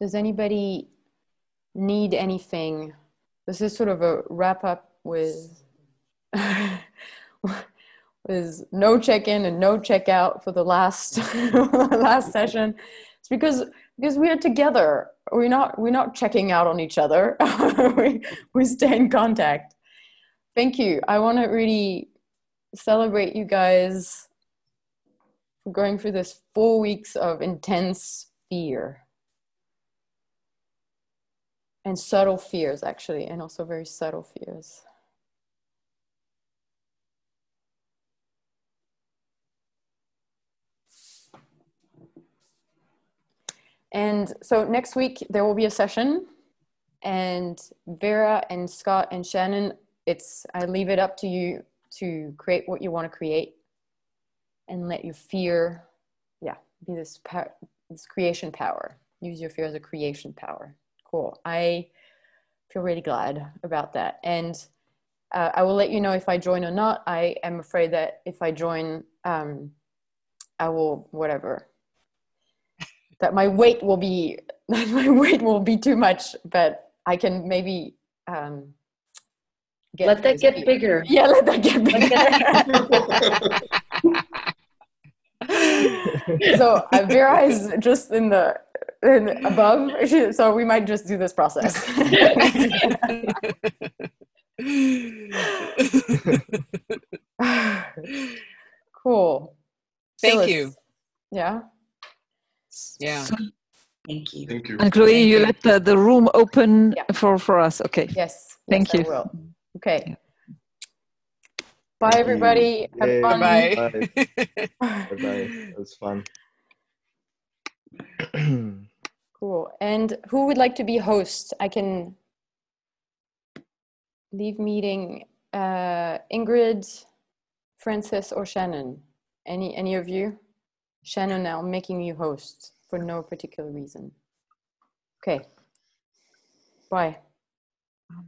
Does anybody need anything? This is sort of a wrap up with [laughs] with no check in and no check out for the last [laughs] last session. It's because because we are together. We're not we're not checking out on each other. [laughs] We, we stay in contact. Thank you. I want to really celebrate you guys for going through this four weeks of intense fear. And subtle fears actually and also very subtle fears And so next week there will be a session, and Vera and Scott and Shannon, it's I leave it up to you to create what you want to create, and let your fear, yeah, be this power, this creation power. Use your fear as a creation power. Cool. I feel really glad about that, and uh, I will let you know if I join or not. I am afraid that if I join, um, I will whatever that my weight will be [laughs] that my weight will be too much but i can maybe um get let that get bigger. [laughs] Yeah let that get bigger. [laughs] so uh, vera is just in the in above so we might just do this process. [sighs] Cool. Thank Phyllis. you yeah yeah. Thank you. Thank you. And Chloe, Thank you you. let the, the room open Yeah. for, for us. Okay. yes Thank yes, you. I will. okay Yeah. bye Thank you. everybody have Yay. fun Bye. Bye. Bye bye. It was fun. [clears throat] Cool. And who would like to be host? I can leave meeting uh, Ingrid, Francis, or Shannon. Any any of you? Shannon, now making you host for no particular reason. Okay. Bye.